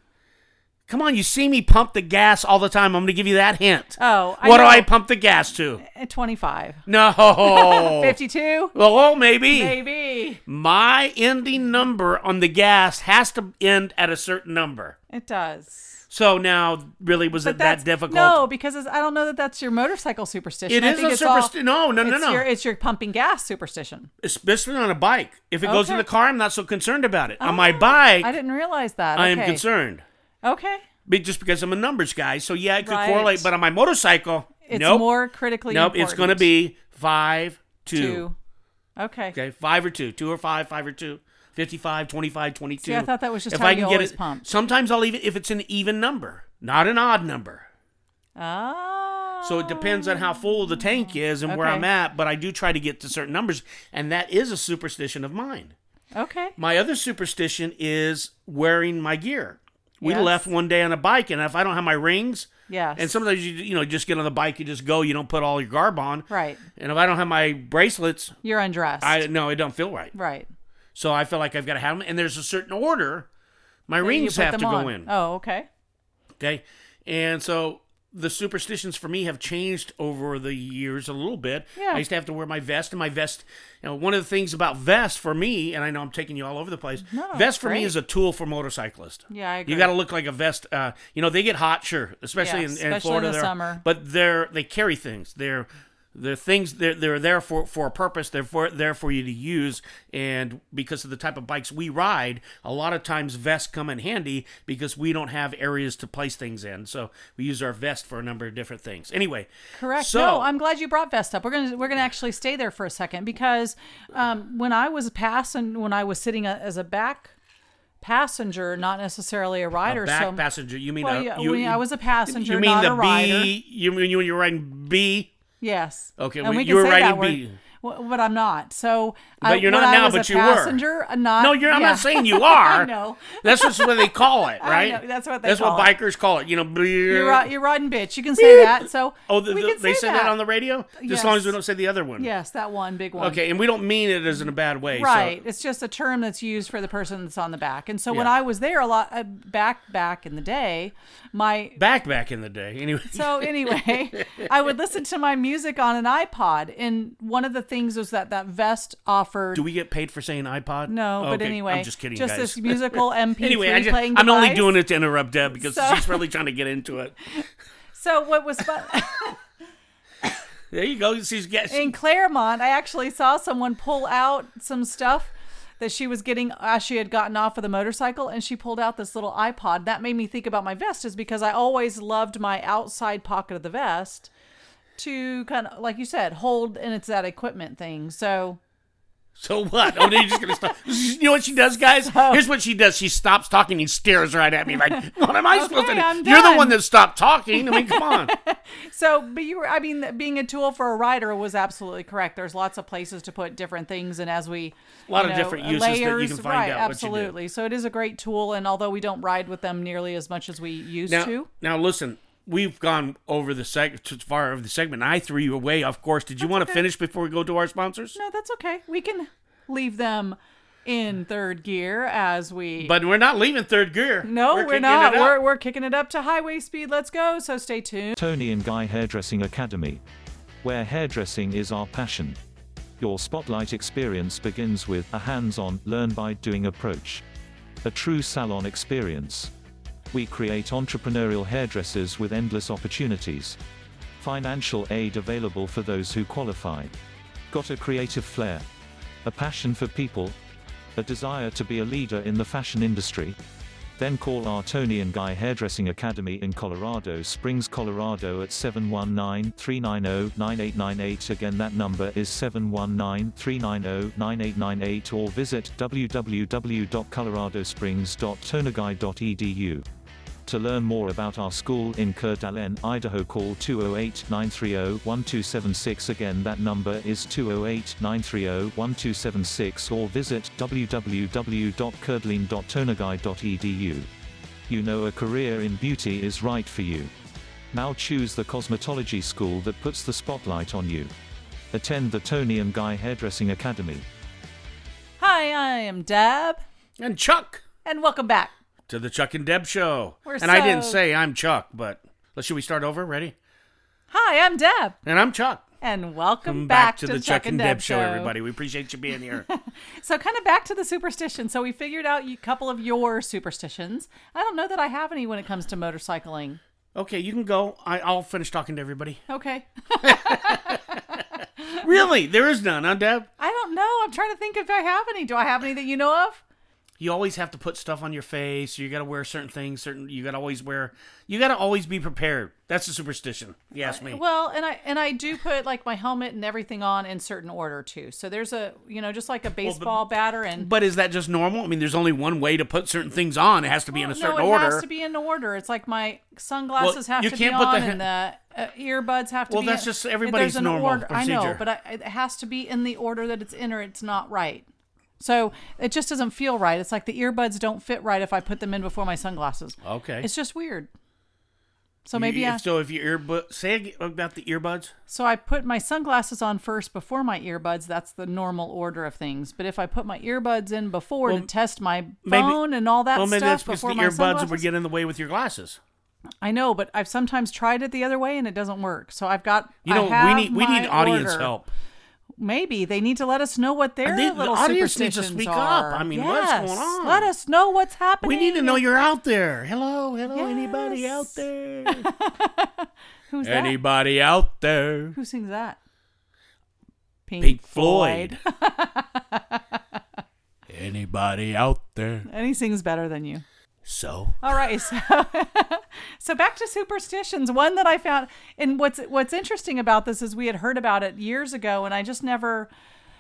Come on, you see me pump the gas all the time. I'm going to give you that hint. Oh, I what do. I pump the gas to? At 25. No. 52? Well, maybe. Maybe. My ending number on the gas has to end at a certain number. It does. So now, really, was it that difficult? No, because I don't know that that's your motorcycle superstition. It I is a superstition. No, no, no, no. Your, it's your pumping gas superstition. Especially on a bike. If it goes in the car, I'm not so concerned about it. on my Oh, bike, I didn't realize that. I am concerned. Okay. Just because I'm a numbers guy. So yeah, I could Right. correlate. But on my motorcycle, It's nope. more critically Nope, important. it's going to be five, two. two. Okay. Okay, five or two. Two or five, five or two. 55, 25, 22. See, I thought that was just if how I can get it, pumped. Sometimes I'll even if it's an even number, not an odd number. Oh. So it depends on how full the tank is and where I'm at. But I do try to get to certain numbers, and that is a superstition of mine. Okay. My other superstition is wearing my gear. We Yes. left one day on a bike, and if I don't have my rings, Yes. and sometimes you you know just get on the bike, you just go, you don't put all your garb on, Right. And if I don't have my bracelets, You're undressed. I no, it don't feel right. right. So I feel like I've got to have them, and there's a certain order my rings have to go on. in. Oh, okay. Okay, and so the superstitions for me have changed over the years a little bit. Yeah. I used to have to wear my vest, and my vest. You know, one of the things about vest for me, and I know I'm taking you all over the place. No, vest for me is a tool for motorcyclists. Yeah, I agree. You got to look like a vest. Uh, you know, they get hot, sure, especially Yes, in, in especially Florida. in the summer. But they're they carry things. They're They're things they're, they're there for, for a purpose. They're for, there for you to use, and because of the type of bikes we ride, a lot of times vests come in handy because we don't have areas to place things in. So we use our vest for a number of different things. Anyway, Correct. So no, I'm glad you brought Vest up. We're gonna we're gonna actually stay there for a second because um, when I was passing, when I was sitting a, as a back passenger, not necessarily a rider, a back so passenger. You mean Well, a, yeah, you, I was a passenger, You mean not the a rider. B? You mean when you're riding B? Yes. Okay, and well, we you can were that word. B. Well, but I'm not. So, But I, you're not now, but a you were. passenger, uh, Not. No, you're. I'm yeah. not saying you are. I know. That's just what they call it, I right? know, that's what they That's call what it. bikers call it. You know, You're, you're riding bitch. You can say that. So Oh, the, we the- can they say say that. on the radio. Just as long as we don't say the other one. Yes, that one big one. Okay, and we don't mean it as in a bad way. so- Right. It's just a term that's used for the person that's on the back. And so when I was there a lot uh, back back in the day, my Back back in the day. Anyway. so anyway, I would listen to my music on an iPod, and one of the things was that that vest offered. Do we get paid for saying iPod? no, oh, but Okay, anyway, I'm just kidding, Just guys. this musical MP3 anyway, I just, playing I'm only doing it to interrupt Deb because So- she's really trying to get into it. So what was fun There you go. She's getting. in Clermont? I actually saw someone pull out some stuff that she was getting as she had gotten off of the motorcycle and she pulled out this little iPod. That made me think about my vest is because I always loved my outside pocket of the vest to kind of like you said, hold and it's that equipment thing. So So what? Oh, you're just gonna stop. You know what she does, guys? Here's what she does. She stops talking and stares right at me like, "What am I supposed to do?" I'm You're the one that stopped talking. I mean, come on. so but you were I mean being a tool for a rider was absolutely correct. There's lots of places to put different things and as we A lot of know, different uses that you layers, can find right, out what you do. absolutely. So it is a great tool and although we don't ride with them nearly as much as we used Now, to. now listen. We've gone over the seg too far over the segment. I threw you away, of course. Did you want to finish before we go to our sponsors? No, that's okay. We can leave them in third gear as we. But we're not leaving third gear. no, we're, kicking not. We're, we're kicking it up to highway speed. Let's go. So stay tuned. Toni and Guy Hairdressing Academy. Where hairdressing is our passion. Your spotlight experience begins with a hands on, learn by doing approach. A true salon experience. We create entrepreneurial hairdressers with endless opportunities. Financial aid available for those who qualify. Got a creative flair? A passion for people? A desire to be a leader in the fashion industry? Then call our Toni and Guy Hairdressing Academy in Colorado Springs, Colorado at 719-390-9898. Again, that number is 719-390-9898 or visit www.coloradosprings.tonaguy.edu. To learn more about our school in Coeur d'Alene, Idaho, call 208-930-1276. Again, that number is 208-930-1276 or visit www.coeurdalene.tonaguy.edu. You know a career in beauty is right for you. Now choose the cosmetology school that puts the spotlight on you. Attend the Toni and Guy Hairdressing Academy. Hi, I am Deb. And Chuck and welcome back. To the Chuck and Deb show. We're and I didn't say I'm Chuck, but let's should we start over? Ready? Hi, I'm Deb, And I'm Chuck. and welcome Come back, to, the Chuck and Deb, show, everybody. We appreciate you being here. So, kind of back to the superstition. So, we figured out a couple of your superstitions. I don't know that I have any when it comes to motorcycling. okay, you can go. I, I'll finish talking to everybody. Okay. Really? There is none, huh, Deb? I don't know. I'm trying to think if I have any. Do I have any that you know of? You always have to put stuff on your face. You got to wear certain things. Certain. You got to always wear. You got to always be prepared. That's a superstition. You ask me. Well, and I and I do put like my helmet and everything on in certain order too. So there's a you know just like a baseball batter and But is that just normal? I mean, there's only one way to put certain things on. It has to be in a certain no, it order. has to be in order. It's like my sunglasses Well, have you to can't be put the on he- and the uh, earbuds have to Well, be. that's in- just everybody's normal order. I know, but I, it has to be in the order that it's in, or it's not right. So it just doesn't feel right. It's like the earbuds don't fit right if I put them in before my sunglasses. okay. It's just weird. So maybe You- I, so. If your earbud, say about the earbuds. so I put my sunglasses on first before my earbuds. That's the normal order of things. But if I put my earbuds in before Well, to test my maybe- phone and all that well, maybe stuff that's because the before my earbuds sunglasses, would get in the way with your glasses. I know, but I've sometimes tried it the other way and it doesn't work. So I've got. You know, we need we need audience order. help. Maybe they need to let us know what their They- the little audience needs to superstitions speak up. are. I mean, what's Yes, going on? Let us know what's happening. We need to know you're out there. Hello, hello, anybody out there? Who's that? anybody out there? Who sings that? Pink Floyd. Anybody out there? And he sings better than you. So All right, so so back to superstitions. One that I found, and what's what's interesting about this is we had heard about it years ago, and I just never,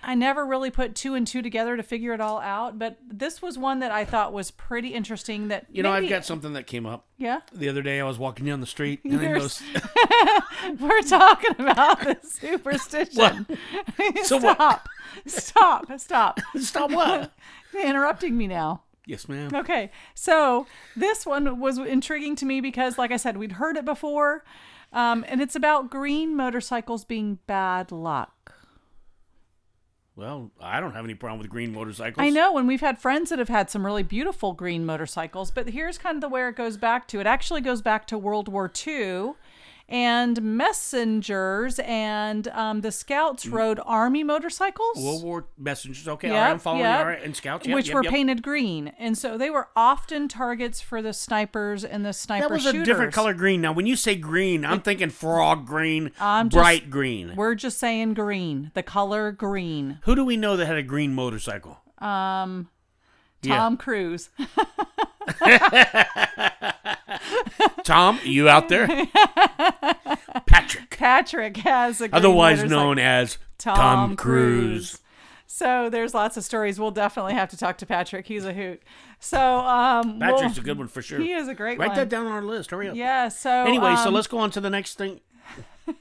I never really put two and two together to figure it all out. But this was one that I thought was pretty interesting. That you know, maybe- I've got something that came up yeah. the other day. I was walking down the street and I Yours. We're talking about the superstition. So what? stop, stop, stop! Stop what? You're interrupting me now. Yes, ma'am. Okay, so this one was intriguing to me because, like I said, we'd heard it before, um, and it's about green motorcycles being bad luck. Well, I don't have any problem with green motorcycles. I know, and we've had friends that have had some really beautiful green motorcycles, but here's kind of the where it goes back to. It actually goes back to World War II. And messengers and um, the scouts rode army motorcycles. Mm. World War messengers. Okay, all Yep, right, I'm following yep. All right, and scouts, yep, which yep, were yep. painted green, and so they were often targets for the snipers and the sniper That was shooters. a different color green. Now, when you say green, I'm thinking frog green, I'm just- bright green. We're just saying green, the color green. Who do we know that had a green motorcycle? Um, Yeah. Tom Cruise. Tom, you out there? Patrick, Patrick has a otherwise known as Tom, Tom, Cruise. Cruise. So there's lots of stories. We'll definitely have to talk to Patrick. He's a hoot. So um, Patrick's we'll- a good one for sure. He is a great Write one. that down on our list. Hurry up. Yeah. So Anyway, so um, let's go on to the next thing.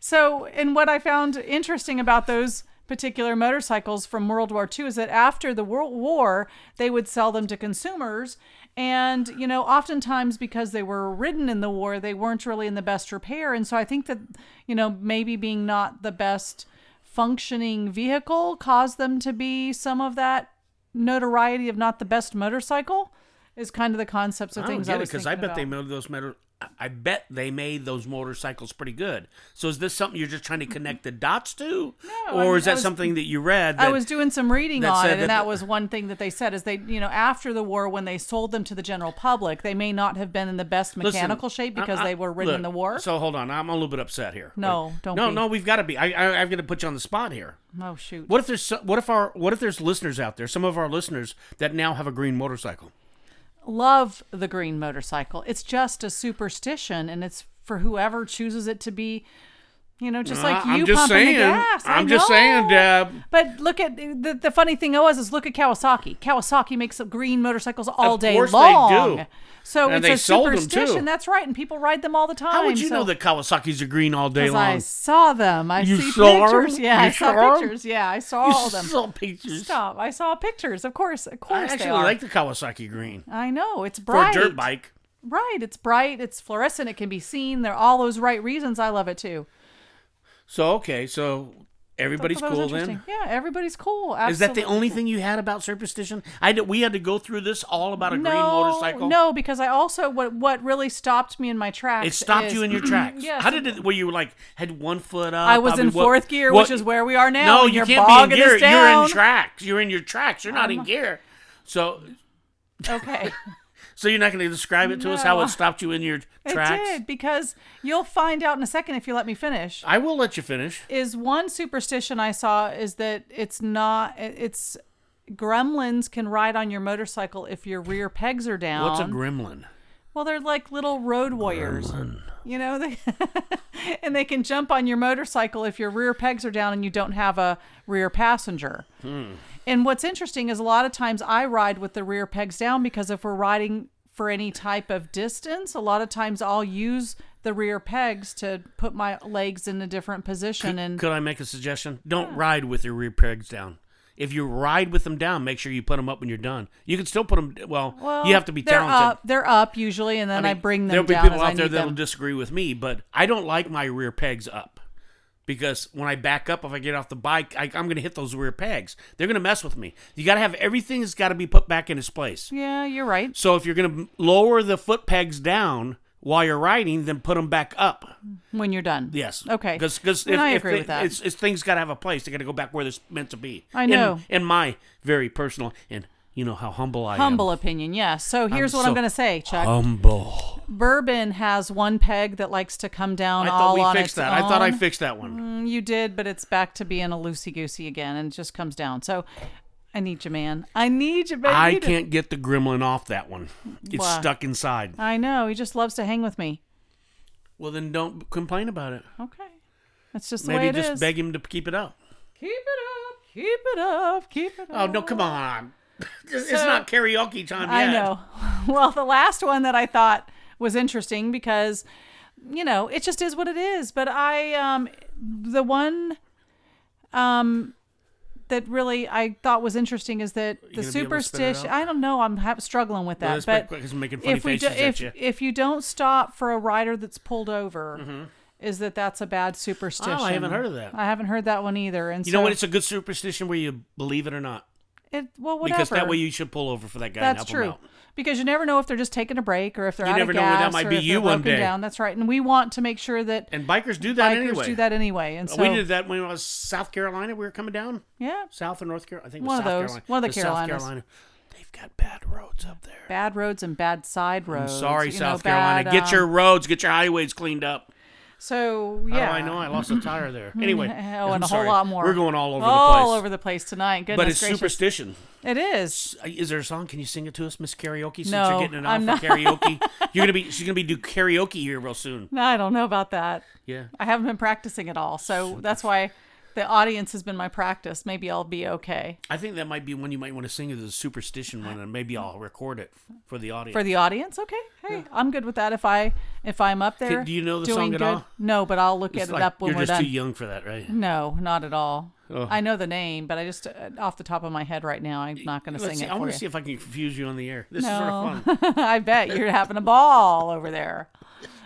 So, and what I found interesting about those particular motorcycles from World War II is that after the World War, they would sell them to consumers. And, you know, oftentimes because they were ridden in the war, they weren't really in the best repair. And so I think that, you know, maybe being not the best functioning vehicle caused them to be some of that notoriety of not the best motorcycle is kind of the concepts of I things get I it was because I bet they about. made those motor. I bet they made those motorcycles pretty good. So is this something you're just trying to connect the dots to, No, or I- is that was- something that you read? I was doing some reading on it, and that that was one thing that they said is they, you know, after the war when they sold them to the general public, they may not have been in the best Listen, mechanical shape because I- they were ridden in the war. So hold on, I'm a little bit upset here. No, don't No, be. no, we've got to be. I, I, I've got to put you on the spot here. oh shoot! What if there's what if our what if there's listeners out there, some of our listeners that now have a green motorcycle? Love the green motorcycle. It's just a superstition, and it's for whoever chooses it to be. You know, just like Uh, I'm you just pumping saying. the gas. I I'm just saying. Deb. But look at the, the funny thing was is look at Kawasaki. Kawasaki makes green motorcycles all Of day course they long. do. So And it's they a sold 'em, too. superstition. That's right, and people ride them all the time. How would you so- know that Kawasaki's are green all day long? I saw them. I You see saw pictures. Yeah, You I saw saw pictures. Yeah, I saw all of them. Saw pictures. Stop. I saw pictures. Of course, of I course actually they are. like the Kawasaki green I know it's for bright. a dirt bike. Right. It's bright. It's fluorescent. It can be seen. They're all those right reasons. I love it too. So okay, so everybody's cool then. Yeah, everybody's cool. Is that the only thing you had about superstition? I did, we had to go through this all about a no, green motorcycle. No, because I also what what really stopped me in my tracks. It stopped is- you in your tracks. Yes. How did it? Were you like had one foot up? I was mean, in what- fourth gear, what- which is where we are now. No, you can't be in gear. You're in tracks. You're in your tracks. You're not in gear. So, Okay. so you're not going to describe it to us how it stopped you in your tracks? It did because you'll find out in a second if you let me finish. I will let you finish. is one superstition I saw is that it's not it's gremlins can ride on your motorcycle if your rear pegs are down. What's a gremlin? Well, they're like little road warriors. You know, they and they can jump on your motorcycle if your rear pegs are down and you don't have a rear passenger. Hmm. And what's interesting is a lot of times I ride with the rear pegs down because if we're riding for any type of distance, a lot of times I'll use the rear pegs to put my legs in a different position and Could I make a suggestion? Don't ride with your rear pegs down. If you ride with them down, make sure you put them up when you're done. You can still put them. Well, Well, you have to be they're talented. Up, they're up usually, and then I, mean, bring them There'll be people out there that'll them. disagree with me, but I don't like my rear pegs up because when I back up, if I get off the bike, I, I'm going to hit those rear pegs. They're going to mess with me. You got to have everything has got to be put back in its place. yeah, you're right. So if you're going to lower the foot pegs down while you're riding, then put them back up. When you're done. Yes. Okay. Because because if, I if agree with that. It's, it's things got to have a place. They got to go back where they're meant to be. I know. In, my very personal and You know how humble I am Humble opinion, yes. So here's what I'm going to say, Chuck. Humble. Bourbon has one peg that likes to come down I all thought we on fixed its that. I thought I fixed that one. Mm, You did, but it's back to being a loosey goosey again, and it just comes down. So I need you, man. I need you, baby. I can't get the gremlin off that one. It's stuck inside. I know. He just loves to hang with me. Well, then don't complain about it. Okay. That's just the way Maybe it just is. beg him to keep it up. Keep it up. Keep it up. Keep it up. Oh no, come on. it's So- not karaoke time I know. Well, the last one that I thought was interesting because, you know, it just is what it is. But I, um, the one, um, that really I thought was interesting is that the gonna be able to spit it superstition. I don't know. I'm ha- struggling with that. let's but make quick 'cause I'm making funny if we do, if you. if you don't stop for a rider that's pulled over, is that that's a bad superstition? Mm-hmm. Oh, I haven't heard of that. I haven't heard that one either. And You so know what? It's a good superstition where you believe it or not. it well whatever. Because that way you should pull over for that guy That's true. Because you never know if they're just taking a break or if they're You out never of know when that gas might or be if you they're one broken day. down. That's right. And we want to make sure that And bikers do that bikers anyway. do that anyway. And so we did that when it was South Carolina. We were coming down yeah, South and North Carolina. I think it One was of South those. Carolina. One of the It was South Carolinas. Carolina. They've got bad roads up there. bad roads and bad side roads. Sorry, you know, South Carolina. bad, get um, your roads, get your highways cleaned up. So yeah, I know I lost a tire there. Anyway, Oh, I'm and a sorry. whole lot more. We're going all over all the place. All over the place tonight. Goodness but it's gracious. superstition. It is. Uh, is there a song? Can you sing it to us, Miss Karaoke? Since No, you're getting it off I'm for not. karaoke, you're gonna be. She's gonna be do karaoke here real soon. No, I don't know about that. Yeah. I haven't been practicing at all, so that's why the audience has been my practice. Maybe I'll be okay I think that might be one you might want to sing as a superstition one, and maybe I'll record it for the audience. for the audience. Okay, hey, I'm good with that. If I if I'm up there, do you know the song at good. all? No, but I'll look It's at like it up when you're we're just done. too young for that, right? No, not at all. Oh. I know the name, but I just uh, off the top of my head right now, I'm not going to sing see. it I want to see if I can confuse you on the air. This No. is sort of fun. I bet you're having a ball over there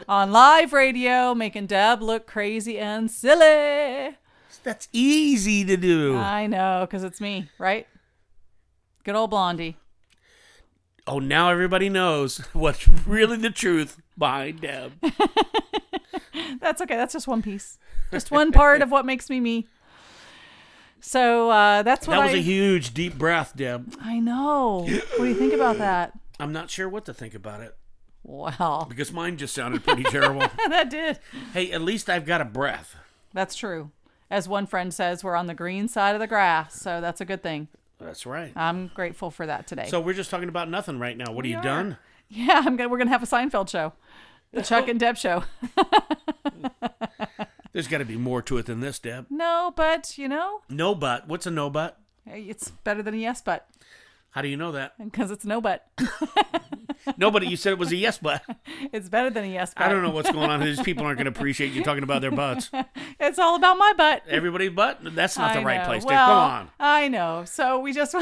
on live radio, making Deb look crazy and silly. That's easy to do. I know, because it's me, right? Good old Blondie. oh, now everybody knows what's really the truth behind Deb. That's okay. That's just one piece, just one part of what makes me me. So uh, that's what That was I. a huge, deep breath, Deb. I know. What do you think about that? I'm not sure what to think about it Well, because mine just sounded pretty terrible. that did. Hey, at least I've got a breath. That's true. As one friend says, we're on the green side of the grass, so that's a good thing. That's right. I'm grateful for that today. So we're just talking about nothing right now. What are you are. done? yeah, I'm gonna, we're gonna have a Seinfeld show, the Chuck and Deb show. There's got to be more to it than this, Deb. No, but you know, No but. What's a no but? it's better than a yes, but How do you know that? because it's no, but Nobody. You said it was a yes but. it's better than a yes, but I don't know what's going on. These people aren't going to appreciate you talking about their butts. It's all about my butt. Everybody's butt. That's not the I right know. place. Dave. Well, Come on. I know. So we just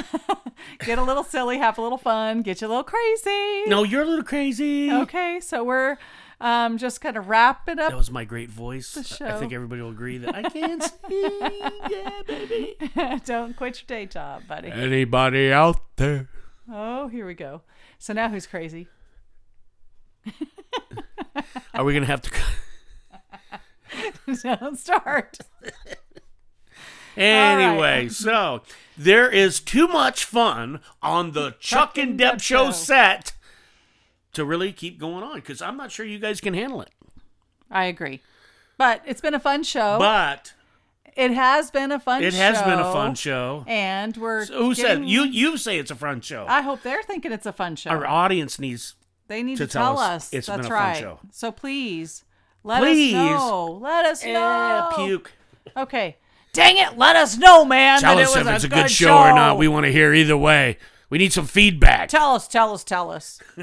get a little silly, have a little fun, get you a little crazy. No, you're a little crazy. Okay, so we're um, just kind of wrap it up. That was my great voice. I show. think everybody will agree that I can't sing. Yeah, baby. Don't quit your day job, buddy. Anybody out there? Oh, here we go. So now who's crazy? Are we going to have to? Don't start. Anyway, so there is too much fun on the Chuck and Deb Show. set to really keep going on because I'm not sure you guys can handle it. I agree. But it's been a fun show. But it has been a fun show. it has been a fun show. And we're So who said you? You say it's a fun show. I hope they're thinking it's a fun show. Our audience needs. They need to to, tell tell, us it's That's been a fun right. show. So please let Please. us know. Let us Eh, know. puke. Okay. Dang it! Let us know, man. Tell that us it was if it's a good, good show, or not. We want to hear either way. We need some feedback. tell us, tell us, tell us.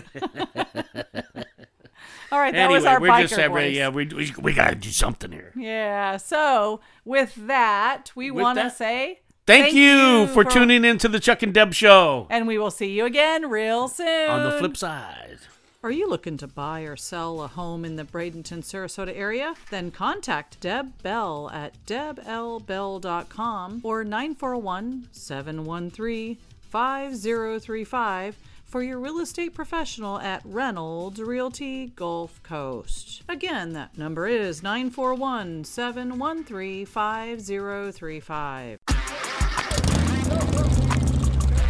All right, that anyway, was our we're biker just having, voice. yeah, we, we, we got to do something here. Yeah. So with that, we With want to that- say Thank, you, for, tuning in to the Chuck and Deb show. and we will see you again real soon. On the flip side. Are you looking to buy or sell a home in the Bradenton, Sarasota area? Then contact Deb Bell at deblbell.com or 941 713 5035 for your real estate professional at Reynolds Realty Gulf Coast. Again, that number is 941 713 5035.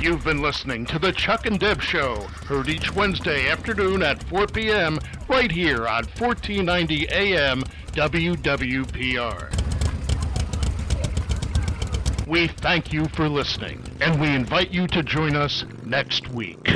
You've been listening to The Chuck and Deb Show, heard each Wednesday afternoon at 4 p.m. right here on 1490 AM WWPR. We thank you for listening, and we invite you to join us next week.